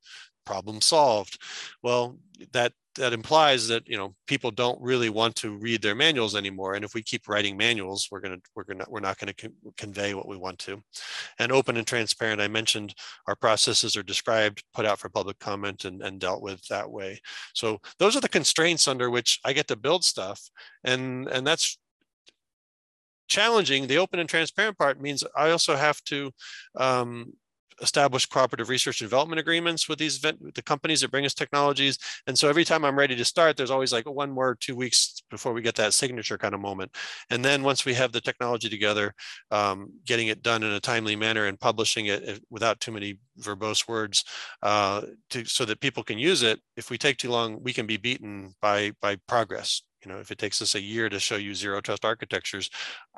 Problem solved. Well, that that implies that you know people don't really want to read their manuals anymore. And if we keep writing manuals we're going to we're going to we're not going to con- convey what we want to. And open and transparent i mentioned our processes are described put out for public comment and, and dealt with that way. So those are the constraints under which i get to build stuff. And and that's challenging. The open and transparent part means i also have to um, establish cooperative research and development agreements with these the companies that bring us technologies. And so every time I'm ready to start, there's always like one more two weeks before we get that signature kind of moment. And then once we have the technology together, um, getting it done in a timely manner and publishing it without too many verbose words uh, to, so that people can use it. If we take too long, we can be beaten by by progress you know, if it takes us a year to show you zero trust architectures,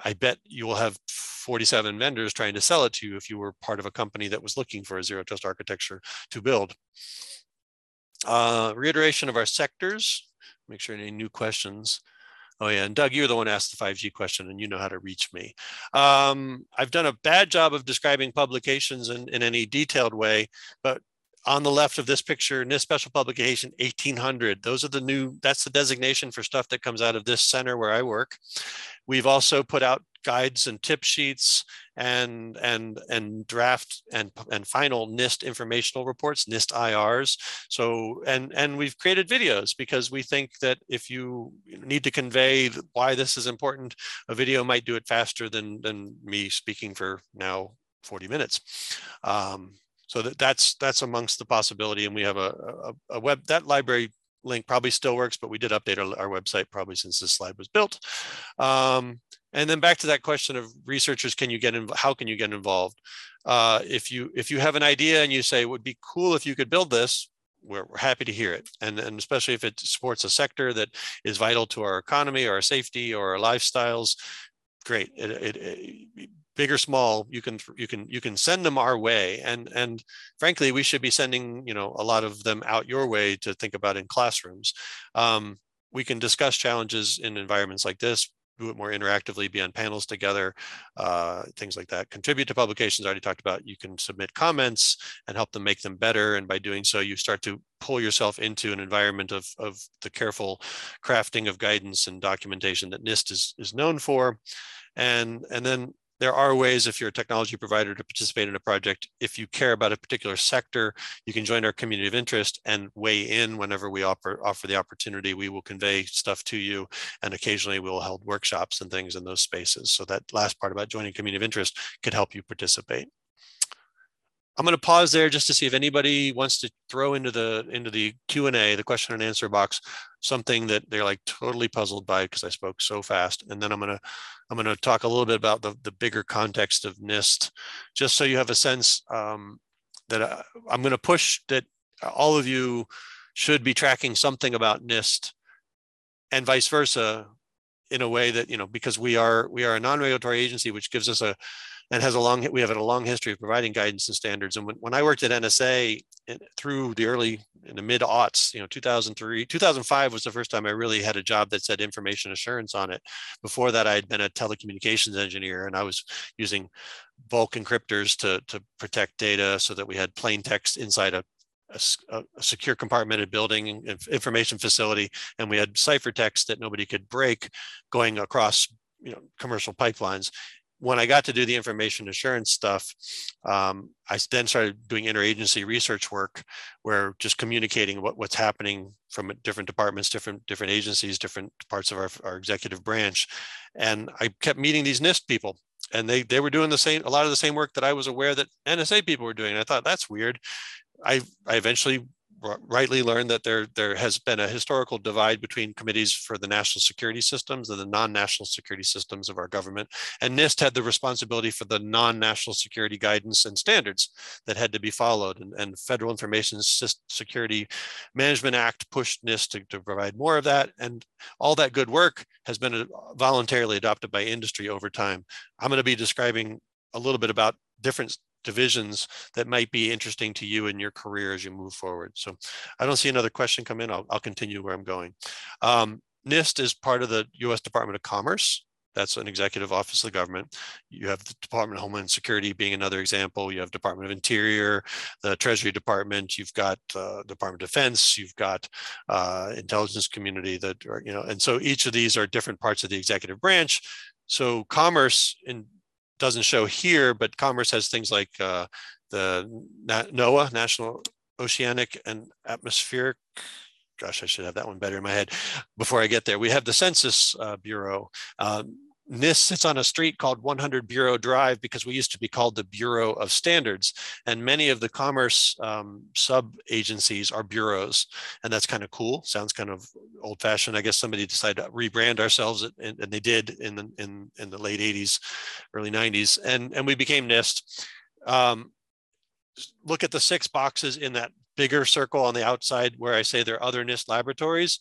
I bet you will have 47 vendors trying to sell it to you if you were part of a company that was looking for a zero trust architecture to build. Uh, reiteration of our sectors. Make sure any new questions. Oh yeah, and Doug, you're the one asked the 5G question and you know how to reach me. Um, I've done a bad job of describing publications in, in any detailed way, but on the left of this picture, NIST special publication 1800. Those are the new, that's the designation for stuff that comes out of this center where I work. We've also put out guides and tip sheets and and and draft and and final NIST informational reports, NIST IRs. So and and we've created videos because we think that if you need to convey why this is important, a video might do it faster than than me speaking for now 40 minutes. Um, so that, that's that's amongst the possibility and we have a, a, a, web that library link probably still works but we did update our, our website probably since this slide was built. Um, and then back to that question of researchers can you get in how can you get involved? Uh, if you if you have an idea and you say it would be cool if you could build this we're, we're happy to hear it. And, and especially if it supports a sector that is vital to our economy or our safety or our lifestyles great. It, it, it big or small you can you can you can send them our way and and frankly we should be sending you know a lot of them out your way to think about in classrooms um, we can discuss challenges in environments like this do it more interactively, be on panels together, uh, things like that. Contribute to publications, I already talked about. You can submit comments and help them make them better. And by doing so, you start to pull yourself into an environment of, of the careful crafting of guidance and documentation that NIST is, is known for. And, and then there are ways if you're a technology provider to participate in a project. If you care about a particular sector, you can join our community of interest and weigh in whenever we offer, offer the opportunity. We will convey stuff to you and occasionally we'll hold workshops and things in those spaces. So that last part about joining community of interest could help you participate. I'm going to pause there just to see if anybody wants to throw into the into the Q and A, the question and answer box, something that they're like totally puzzled by because I spoke so fast. And then I'm going to I'm going to talk a little bit about the the bigger context of NIST, just so you have a sense um, that I, uh, I'm going to push that all of you should be tracking something about NIST, and vice versa, in a way that you know because we are we are a non-regulatory agency, which gives us a and has a long we have a long history of providing guidance and standards. And when, when I worked at NSA eh, through the early in the mid aughts, you know, 2003, 2005 was the first time I really had a job that said information assurance on it. Before that, I had been a telecommunications engineer and I was using bulk encryptors to, to protect data so that we had plain text inside a a, a, secure compartmented building information facility and we had ciphertext that nobody could break going across you know commercial pipelines when I got to do the information assurance stuff, um, I then started doing interagency research work, where just communicating what, what's happening from different departments, different different agencies, different parts of our, our executive branch, and I kept meeting these NIST people, and they they were doing the same a lot of the same work that I was aware that NSA people were doing. And I thought that's weird. I I eventually rightly learned that there there has been a historical divide between committees for the national security systems and the non-national security systems of our government and NIST had the responsibility for the non-national security guidance and standards that had to be followed and, and Federal Information Security Management Act pushed NIST to, to provide more of that and all that good work has been uh, voluntarily adopted by industry over time. I'm going to be describing a little bit about different divisions that might be interesting to you in your career as you move forward. So I don't see another question come in. I'll, I'll continue where I'm going. Um, NIST is part of the U.S. Department of Commerce. That's an executive office of the government. You have the Department of Homeland Security being another example. You have Department of Interior, the Treasury Department. You've got uh, Department of Defense. You've got uh, intelligence community. That are, you know, and so each of these are different parts of the executive branch. So commerce in doesn't show here, but Commerce has things like uh, the NOAA, National Oceanic and Atmospheric. Gosh, I should have that one better in my head before I get there. We have the Census uh, Bureau. Um, NIST sits on a street called 100 Bureau Drive because we used to be called the Bureau of Standards. And many of the commerce um, sub agencies are bureaus. And that's kind of cool. Sounds kind of old fashioned. I guess somebody decided to rebrand ourselves, and, and they did in the, in, in the late 80s, early 90s. And, and we became NIST. Um, look at the six boxes in that bigger circle on the outside where I say there are other NIST laboratories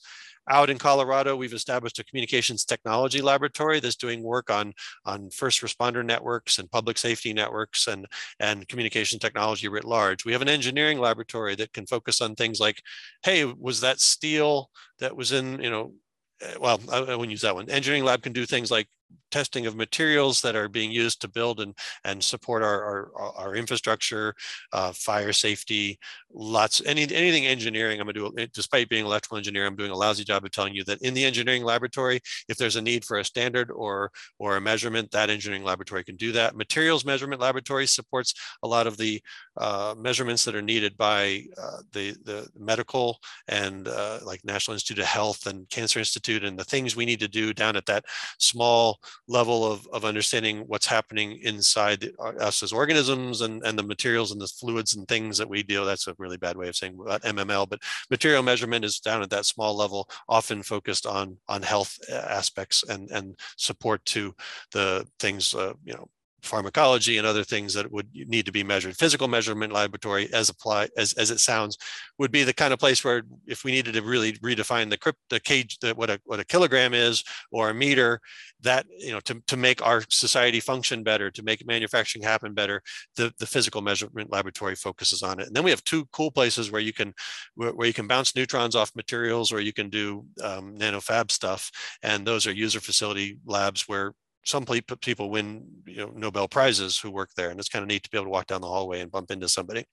out in Colorado, we've established a communications technology laboratory that's doing work on, on first responder networks and public safety networks and, and communication technology writ large. We have an engineering laboratory that can focus on things like, hey, was that steel that was in, you know, eh, well, I, I wouldn't use that one. Engineering lab can do things like testing of materials that are being used to build and, and support our, our, our infrastructure, uh, fire safety, lots, any, anything engineering, I'm gonna do, despite being electrical engineer, I'm doing a lousy job of telling you that in the engineering laboratory, if there's a need for a standard or, or a measurement, that engineering laboratory can do that. Materials measurement laboratory supports a lot of the uh, measurements that are needed by uh, the, the medical and uh, like National Institute of Health and Cancer Institute and the things we need to do down at that small level of, of understanding what's happening inside the, uh, us as organisms and, and the materials and the fluids and things that we deal. That's a really bad way of saying about MML, but material measurement is down at that small level, often focused on, on health uh, aspects and, and support to the things, uh, you know, pharmacology and other things that would need to be measured. Physical measurement laboratory, as apply as, as it sounds, would be the kind of place where if we needed to really redefine the crypt, the cage, the, what a what a kilogram is or a meter, that you know to, to make our society function better, to make manufacturing happen better, the, the physical measurement laboratory focuses on it. And then we have two cool places where you can where, where you can bounce neutrons off materials or you can do um, nanofab stuff. And those are user facility labs where some people win you know Nobel prizes who work there, and it's kind of neat to be able to walk down the hallway and bump into somebody.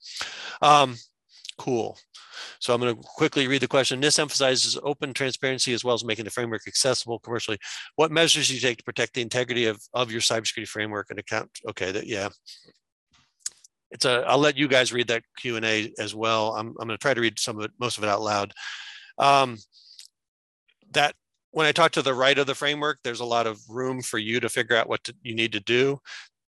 Um, cool. So I'm going to quickly read the question. This emphasizes open transparency as well as making the framework accessible commercially. What measures do you take to protect the integrity of, of your cybersecurity framework and account? Okay, that, yeah. It's a, I'll let you guys read that Q&A as well. I'm, I'm going to try to read some of it, most of it out loud. Um, that when I talk to the right of the framework, there's a lot of room for you to figure out what to, you need to do.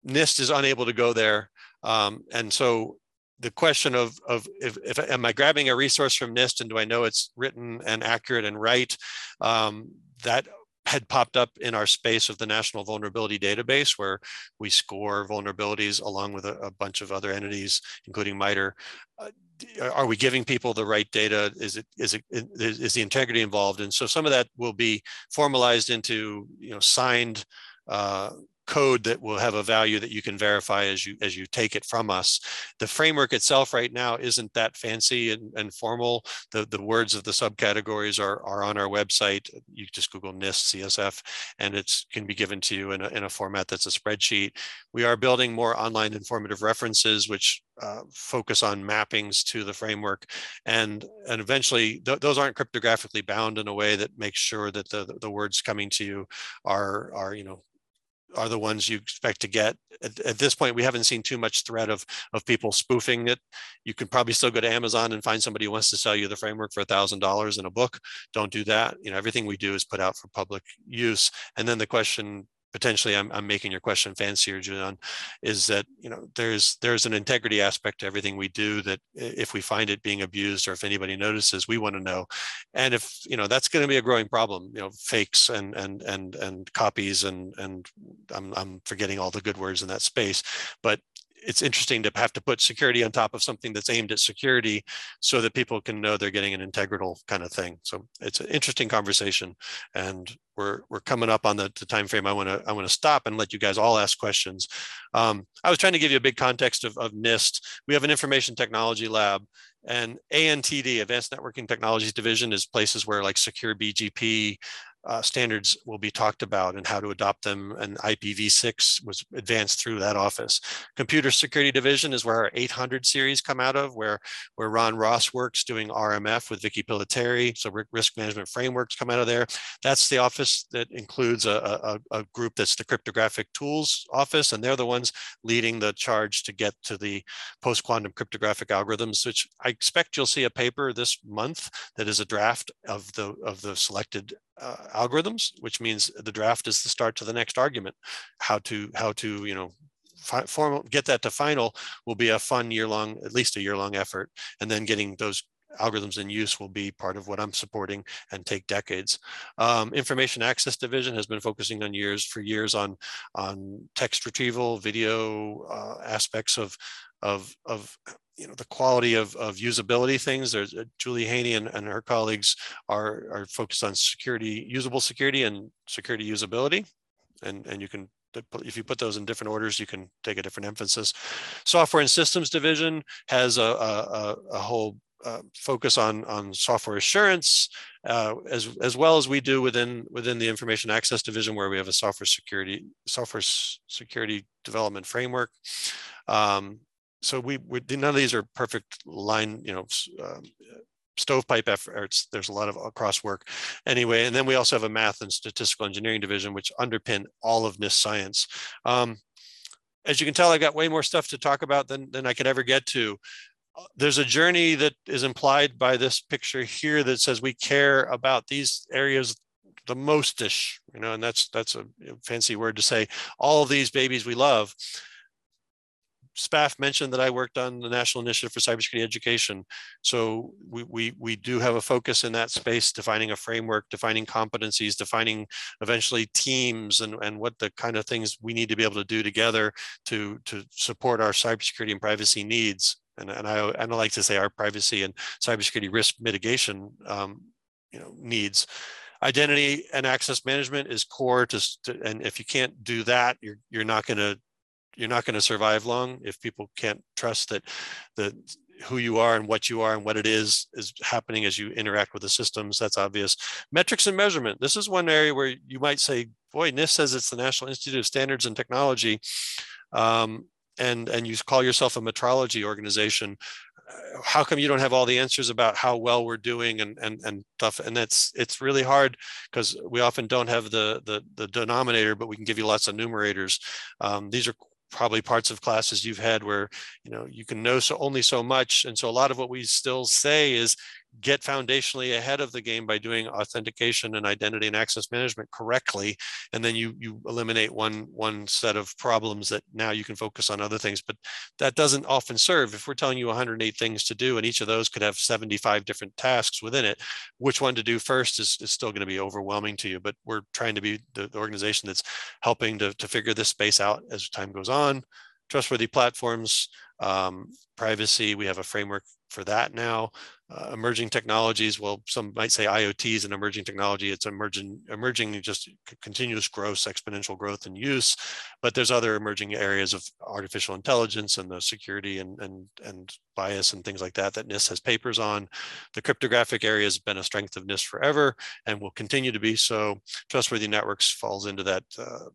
NIST is unable to go there. Um, and so the question of, of if, if, am I grabbing a resource from NIST and do I know it's written and accurate and right? Um, that had popped up in our space of the National Vulnerability Database, where we score vulnerabilities along with a, a bunch of other entities, including MITRE. Uh, are we giving people the right data? Is it is it is the integrity involved? And so some of that will be formalized into you know signed uh, code that will have a value that you can verify as you as you take it from us. The framework itself right now isn't that fancy and, and formal. The, the words of the subcategories are, are on our website. You just Google NIST CSF and it can be given to you in a, in a format that's a spreadsheet. We are building more online informative references, which uh, focus on mappings to the framework and and eventually th those aren't cryptographically bound in a way that makes sure that the the words coming to you are are you know are the ones you expect to get. At, at, this point, we haven't seen too much threat of, of people spoofing it. You can probably still go to Amazon and find somebody who wants to sell you the framework for a thousand dollars in a book. Don't do that. You know, everything we do is put out for public use. And then the question potentially I'm, I'm making your question fancier, Julian, is that you know there's there's an integrity aspect to everything we do that if we find it being abused or if anybody notices, we want to know. And if you know that's going to be a growing problem, you know, fakes and and and and copies and and I'm I'm forgetting all the good words in that space, but it's interesting to have to put security on top of something that's aimed at security so that people can know they're getting an integral kind of thing. So it's an interesting conversation and we're, we're coming up on the, the time frame. I want to I want to stop and let you guys all ask questions. Um, I was trying to give you a big context of, of NIST. We have an information technology lab and ANTD, Advanced Networking Technologies Division, is places where like secure BGP, uh, standards will be talked about and how to adopt them. And IPv6 was advanced through that office. Computer Security Division is where our 800 series come out of, where, where Ron Ross works doing RMF with Vicky Pillitteri. So risk management frameworks come out of there. That's the office that includes a, a, a group that's the cryptographic tools office, and they're the ones leading the charge to get to the post-quantum cryptographic algorithms, which I expect you'll see a paper this month that is a draft of the of the selected uh, algorithms, which means the draft is the start to the next argument. How to how to you know formal get that to final will be a fun year long, at least a year long effort, and then getting those algorithms in use will be part of what I'm supporting and take decades. Um, Information Access Division has been focusing on years for years on on text retrieval, video uh, aspects of of of you know the quality of, of usability things. There's uh, Julie Haney and, and her colleagues are are focused on security, usable security, and security usability, and and you can if you put those in different orders, you can take a different emphasis. Software and systems division has a, a, a whole uh, focus on on software assurance, uh, as as well as we do within within the information access division, where we have a software security software security development framework. Um, so we, we, none of these are perfect line, you know, um, stovepipe efforts. There's a lot of cross work anyway. And then we also have a math and statistical engineering division, which underpin all of NIST science. Um, as you can tell, I got way more stuff to talk about than, than I could ever get to. Uh, there's a journey that is implied by this picture here that says we care about these areas the mostish, you know, and that's that's a fancy word to say all of these babies we love Spaff mentioned that I worked on the National Initiative for Cybersecurity Education. So we, we, we do have a focus in that space, defining a framework, defining competencies, defining eventually teams and, and what the kind of things we need to be able to do together to, to support our cybersecurity and privacy needs. And, and I, I like to say our privacy and cybersecurity risk mitigation um, you know, needs identity and access management is core to, and if you can't do that you're you're not going to you're not going to survive long if people can't trust that who you are and what you are and what it is is happening as you interact with the systems. That's obvious. Metrics and measurement. This is one area where you might say boy NIST says it's the national institute of standards and technology um, and and you call yourself a metrology organization. How come you don't have all the answers about how well we're doing and and and stuff? And that's it's really hard because we often don't have the, the the denominator but we can give you lots of numerators. Um, these are probably parts of classes you've had where you know you can know so only so much and so a lot of what we still say is get foundationally ahead of the game by doing authentication and identity and access management correctly and then you you eliminate one one set of problems that now you can focus on other things. But that doesn't often serve. If we're telling you 108 things to do and each of those could have 75 different tasks within it which one to do first is, is still going to be overwhelming to you. But we're trying to be the, organization that's helping to, to figure this space out as time goes on. Trustworthy platforms um, privacy we have a framework for that now uh, emerging technologies. Well, some might say IoT is an emerging technology. It's emerging, emerging just continuous growth, exponential growth and use. But there's other emerging areas of artificial intelligence and the security and and and bias and things like that that NIST has papers on. The cryptographic area has been a strength of NIST forever and will continue to be so. Trustworthy networks falls into that. Uh,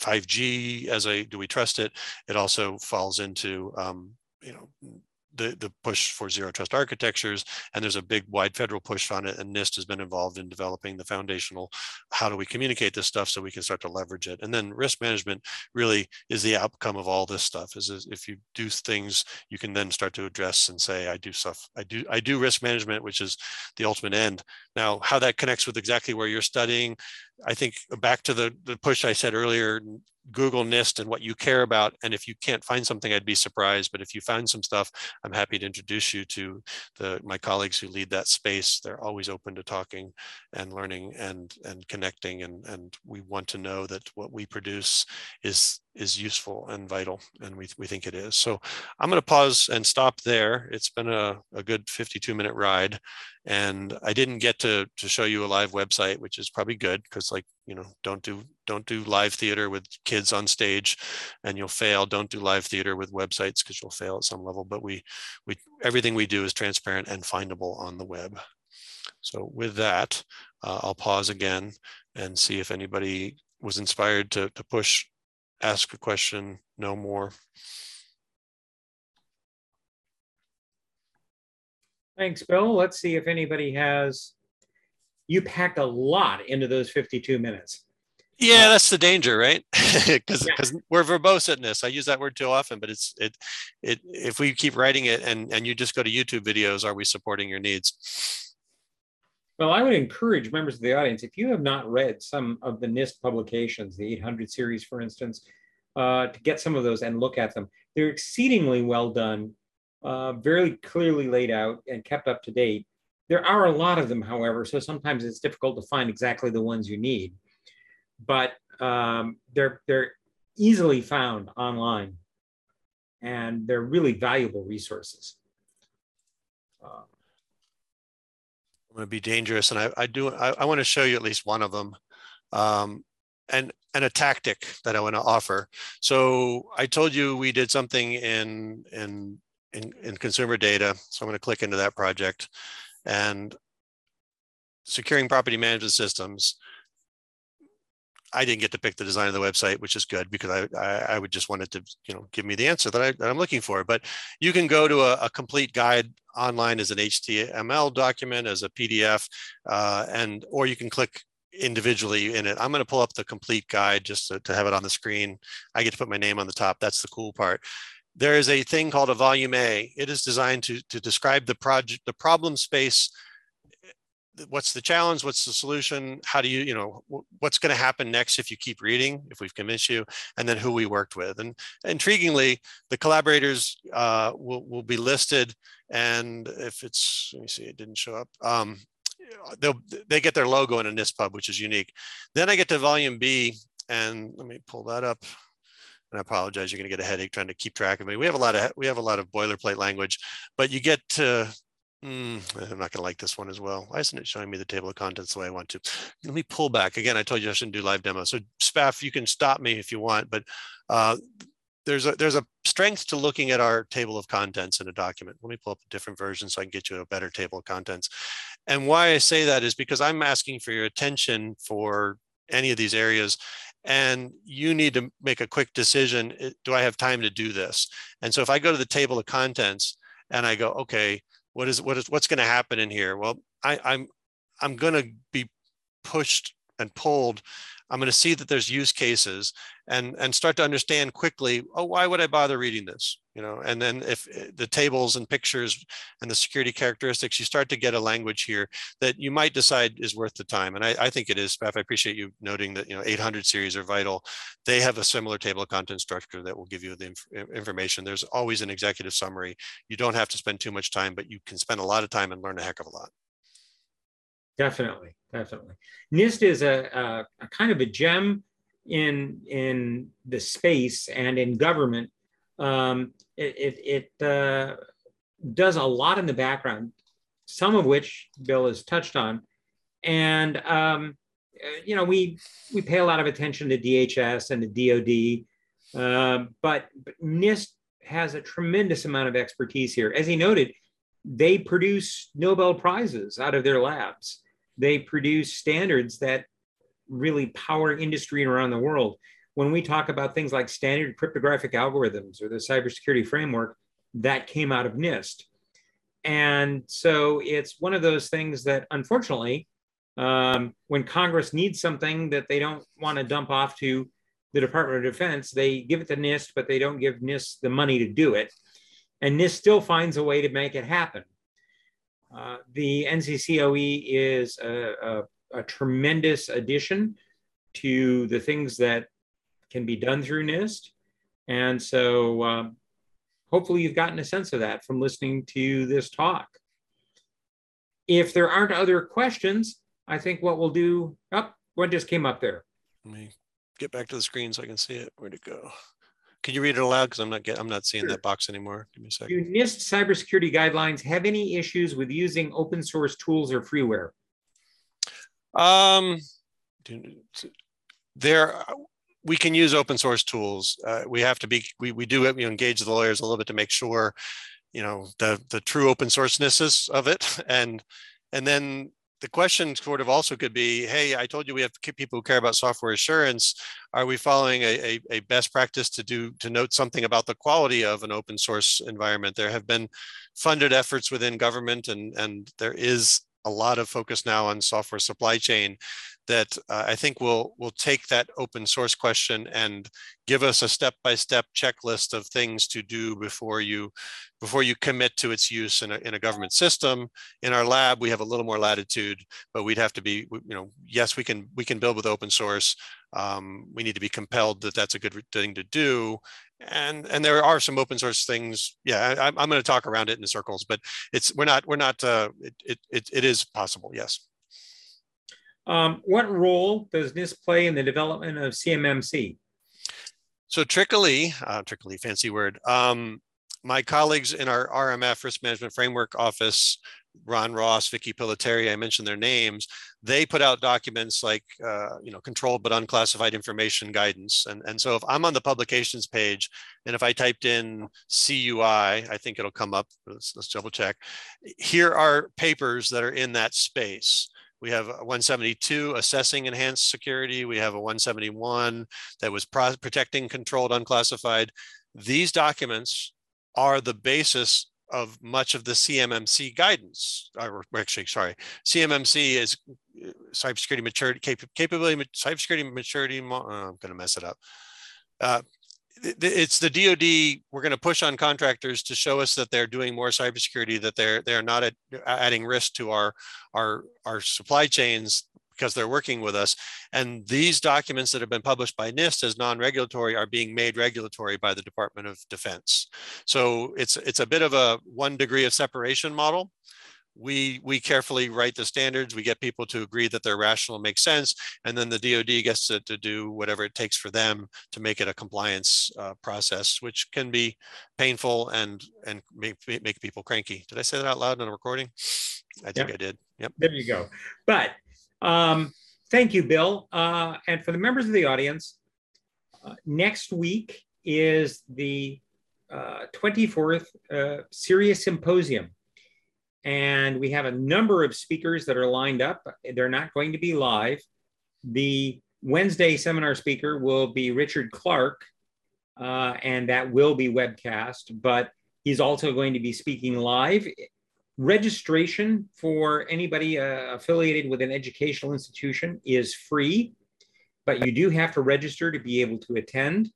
5G as a do we trust it? It also falls into um, you know the, the push for zero trust architectures, and there's a big wide federal push on it, and NIST has been involved in developing the foundational, how do we communicate this stuff so we can start to leverage it. And then risk management really is the outcome of all this stuff, is, is if you do things, you can then start to address and say, I do stuff, I do, I do risk management, which is the ultimate end. Now, how that connects with exactly where you're studying, I think back to the, the push I said earlier, Google NIST and what you care about. And if you can't find something, I'd be surprised. But if you find some stuff, I'm happy to introduce you to the, my colleagues who lead that space. They're always open to talking and learning and, and connecting. And, and we want to know that what we produce is, is useful and vital. And we, we think it is. So I'm going to pause and stop there. It's been a, a good 52 minute ride. And I didn't get to, to show you a live website, which is probably good because like, you know, don't do don't do live theater with kids on stage and you'll fail don't do live theater with websites because you'll fail at some level but we we everything we do is transparent and findable on the web so with that uh, i'll pause again and see if anybody was inspired to, to push ask a question no more thanks bill let's see if anybody has you packed a lot into those 52 minutes yeah, that's the danger, right? Because because yeah. we're verbose at this. I use that word too often, but it's it it if we keep writing it and and you just go to YouTube videos, are we supporting your needs? Well, I would encourage members of the audience if you have not read some of the NIST publications, the 800 series, for instance, uh, to get some of those and look at them. They're exceedingly well done, uh, very clearly laid out and kept up to date. There are a lot of them, however, so sometimes it's difficult to find exactly the ones you need but um, they're they're easily found online, and they're really valuable resources. Uh, going to be dangerous, and I, I do I, I, want to show you at least one of them, um, and and a tactic that I want to offer. So I told you we did something in in in, in consumer data, so I'm going to click into that project, and securing property management systems I didn't get to pick the design of the website, which is good because I, I, I would just want it to, you know, give me the answer that, I, that I'm looking for. But you can go to a, a complete guide online as an HTML document, as a PDF, uh, and or you can click individually in it. I'm going to pull up the complete guide just to, to have it on the screen. I get to put my name on the top. That's the cool part there is a thing called a volume A. It is designed to, to describe the project, the problem space what's the challenge? What's the solution? How do you you know what's going to happen next if you keep reading if we've convinced you? And then who we worked with. And intriguingly the collaborators uh, will, will be listed. And if it's let me see it didn't show up. Um, they'll they get their logo in a NIST which is unique. Then i get to volume b and let me pull that up. And I apologize, you're going to get a headache trying to keep track of me. We have a lot of we have a lot of boilerplate language, but you get to Mm, I'm not going to like this one as well. Why isn't it showing me the table of contents the way I want to? Let me pull back. Again, I told you I shouldn't do live demo. So Spaff, you can stop me if you want, but uh, there's a there's a strength to looking at our table of contents in a document. Let me pull up a different version so I can get you a better table of contents. And why I say that is because I'm asking for your attention for any of these areas and you need to make a quick decision. Do I have time to do this? And so if I go to the table of contents and I go, okay, what is what is what's going to happen in here? Well, I, I'm I'm going to be pushed and pulled. I'm going to see that there's use cases and and start to understand quickly. Oh, why would I bother reading this? You know, and then if eh, the tables and pictures and the security characteristics, you start to get a language here that you might decide is worth the time. And I, I think it is. Spaff, I appreciate you noting that you know 800 series are vital. They have a similar table of content structure that will give you the inf information. There's always an executive summary. You don't have to spend too much time, but you can spend a lot of time and learn a heck of a lot. Definitely, definitely. NIST is a, a, a kind of a gem in in the space and in government. Um, it it, it uh, does a lot in the background, some of which Bill has touched on, and um, you know we we pay a lot of attention to DHS and the DoD, uh, but, but NIST has a tremendous amount of expertise here. As he noted, they produce Nobel prizes out of their labs. They produce standards that really power industry around the world. When we talk about things like standard cryptographic algorithms or the cybersecurity framework, that came out of NIST. And so it's one of those things that unfortunately, um, when Congress needs something that they don't want to dump off to the Department of Defense, they give it to NIST, but they don't give NIST the money to do it. And NIST still finds a way to make it happen. Uh, the NCCOE is a, a, a, tremendous addition to the things that can be done through NIST. And so um, hopefully you've gotten a sense of that from listening to this talk. If there aren't other questions, I think what we'll do, oh, one just came up there. Let me get back to the screen so I can see it. Where'd it go? Can you read it aloud? Because I'm not get, I'm not seeing sure. that box anymore. Give me a second. Do NIST cybersecurity guidelines have any issues with using open source tools or freeware? Um, there we can use open source tools. Uh, we have to be we we do you know, engage the lawyers a little bit to make sure you know the the true open sourceness of it and and then the question sort of also could be, hey, I told you we have people who care about software assurance. Are we following a, a, a, best practice to do to note something about the quality of an open source environment? There have been funded efforts within government, and and there is a lot of focus now on software supply chain that uh, I think will will take that open source question and give us a step-by-step checklist of things to do before you before you commit to its use in a, in a government system. In our lab, we have a little more latitude, but we'd have to be, you know, yes, we can we can build with open source. Um, we need to be compelled that that's a good thing to do. And and there are some open source things. Yeah, I, am going to talk around it in circles, but it's we're not we're not. Uh, it, it it is possible. Yes. Um, what role does NIST play in the development of CMMC? So trickily, uh, trickily, fancy word. Um, my colleagues in our RMF Risk Management Framework Office, Ron Ross, Vicky Pillitteri, I mentioned their names. They put out documents like, uh, you know, controlled but unclassified information guidance. And, and so if I'm on the publications page and if I typed in CUI, I think it'll come up. Let's, let's double check. Here are papers that are in that space. We have 172 assessing enhanced security. We have a 171 that was protecting controlled unclassified. These documents are the basis of much of the CMMC guidance. Or actually, sorry, CMMC is uh, cybersecurity maturity cap capability, cybersecurity maturity. Oh, I'm going to mess it up. Uh, it's the DoD. We're going to push on contractors to show us that they're doing more cybersecurity, that they're they're not adding risk to our our our supply chains because they're working with us. And these documents that have been published by NIST as non-regulatory are being made regulatory by the Department of Defense. So it's it's a bit of a one degree of separation model we we carefully write the standards we get people to agree that they're rational and make sense and then the dod gets to, to do whatever it takes for them to make it a compliance uh, process which can be painful and and make, make people cranky did i say that out loud on a recording i think yep. i did yep there you go but um, thank you bill uh, and for the members of the audience uh, next week is the uh, 24th uh, CERIAS Symposium and we have a number of speakers that are lined up. They're not going to be live. The Wednesday seminar speaker will be Richard Clarke, uh, and that will be webcast, but he's also going to be speaking live. Registration for anybody uh, affiliated with an educational institution is free, but you do have to register to be able to attend.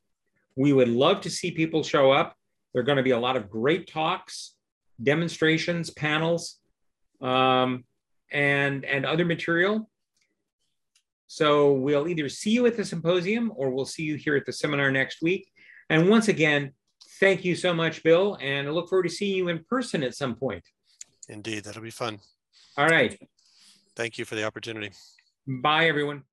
We would love to see people show up. There are going to be a lot of great talks demonstrations, panels, um, and, and other material. So we'll either see you at the symposium or we'll see you here at the seminar next week. And once again, thank you so much, Bill, and I look forward to seeing you in person at some point. Indeed, that'll be fun. All right. Thank you for the opportunity. Bye, everyone.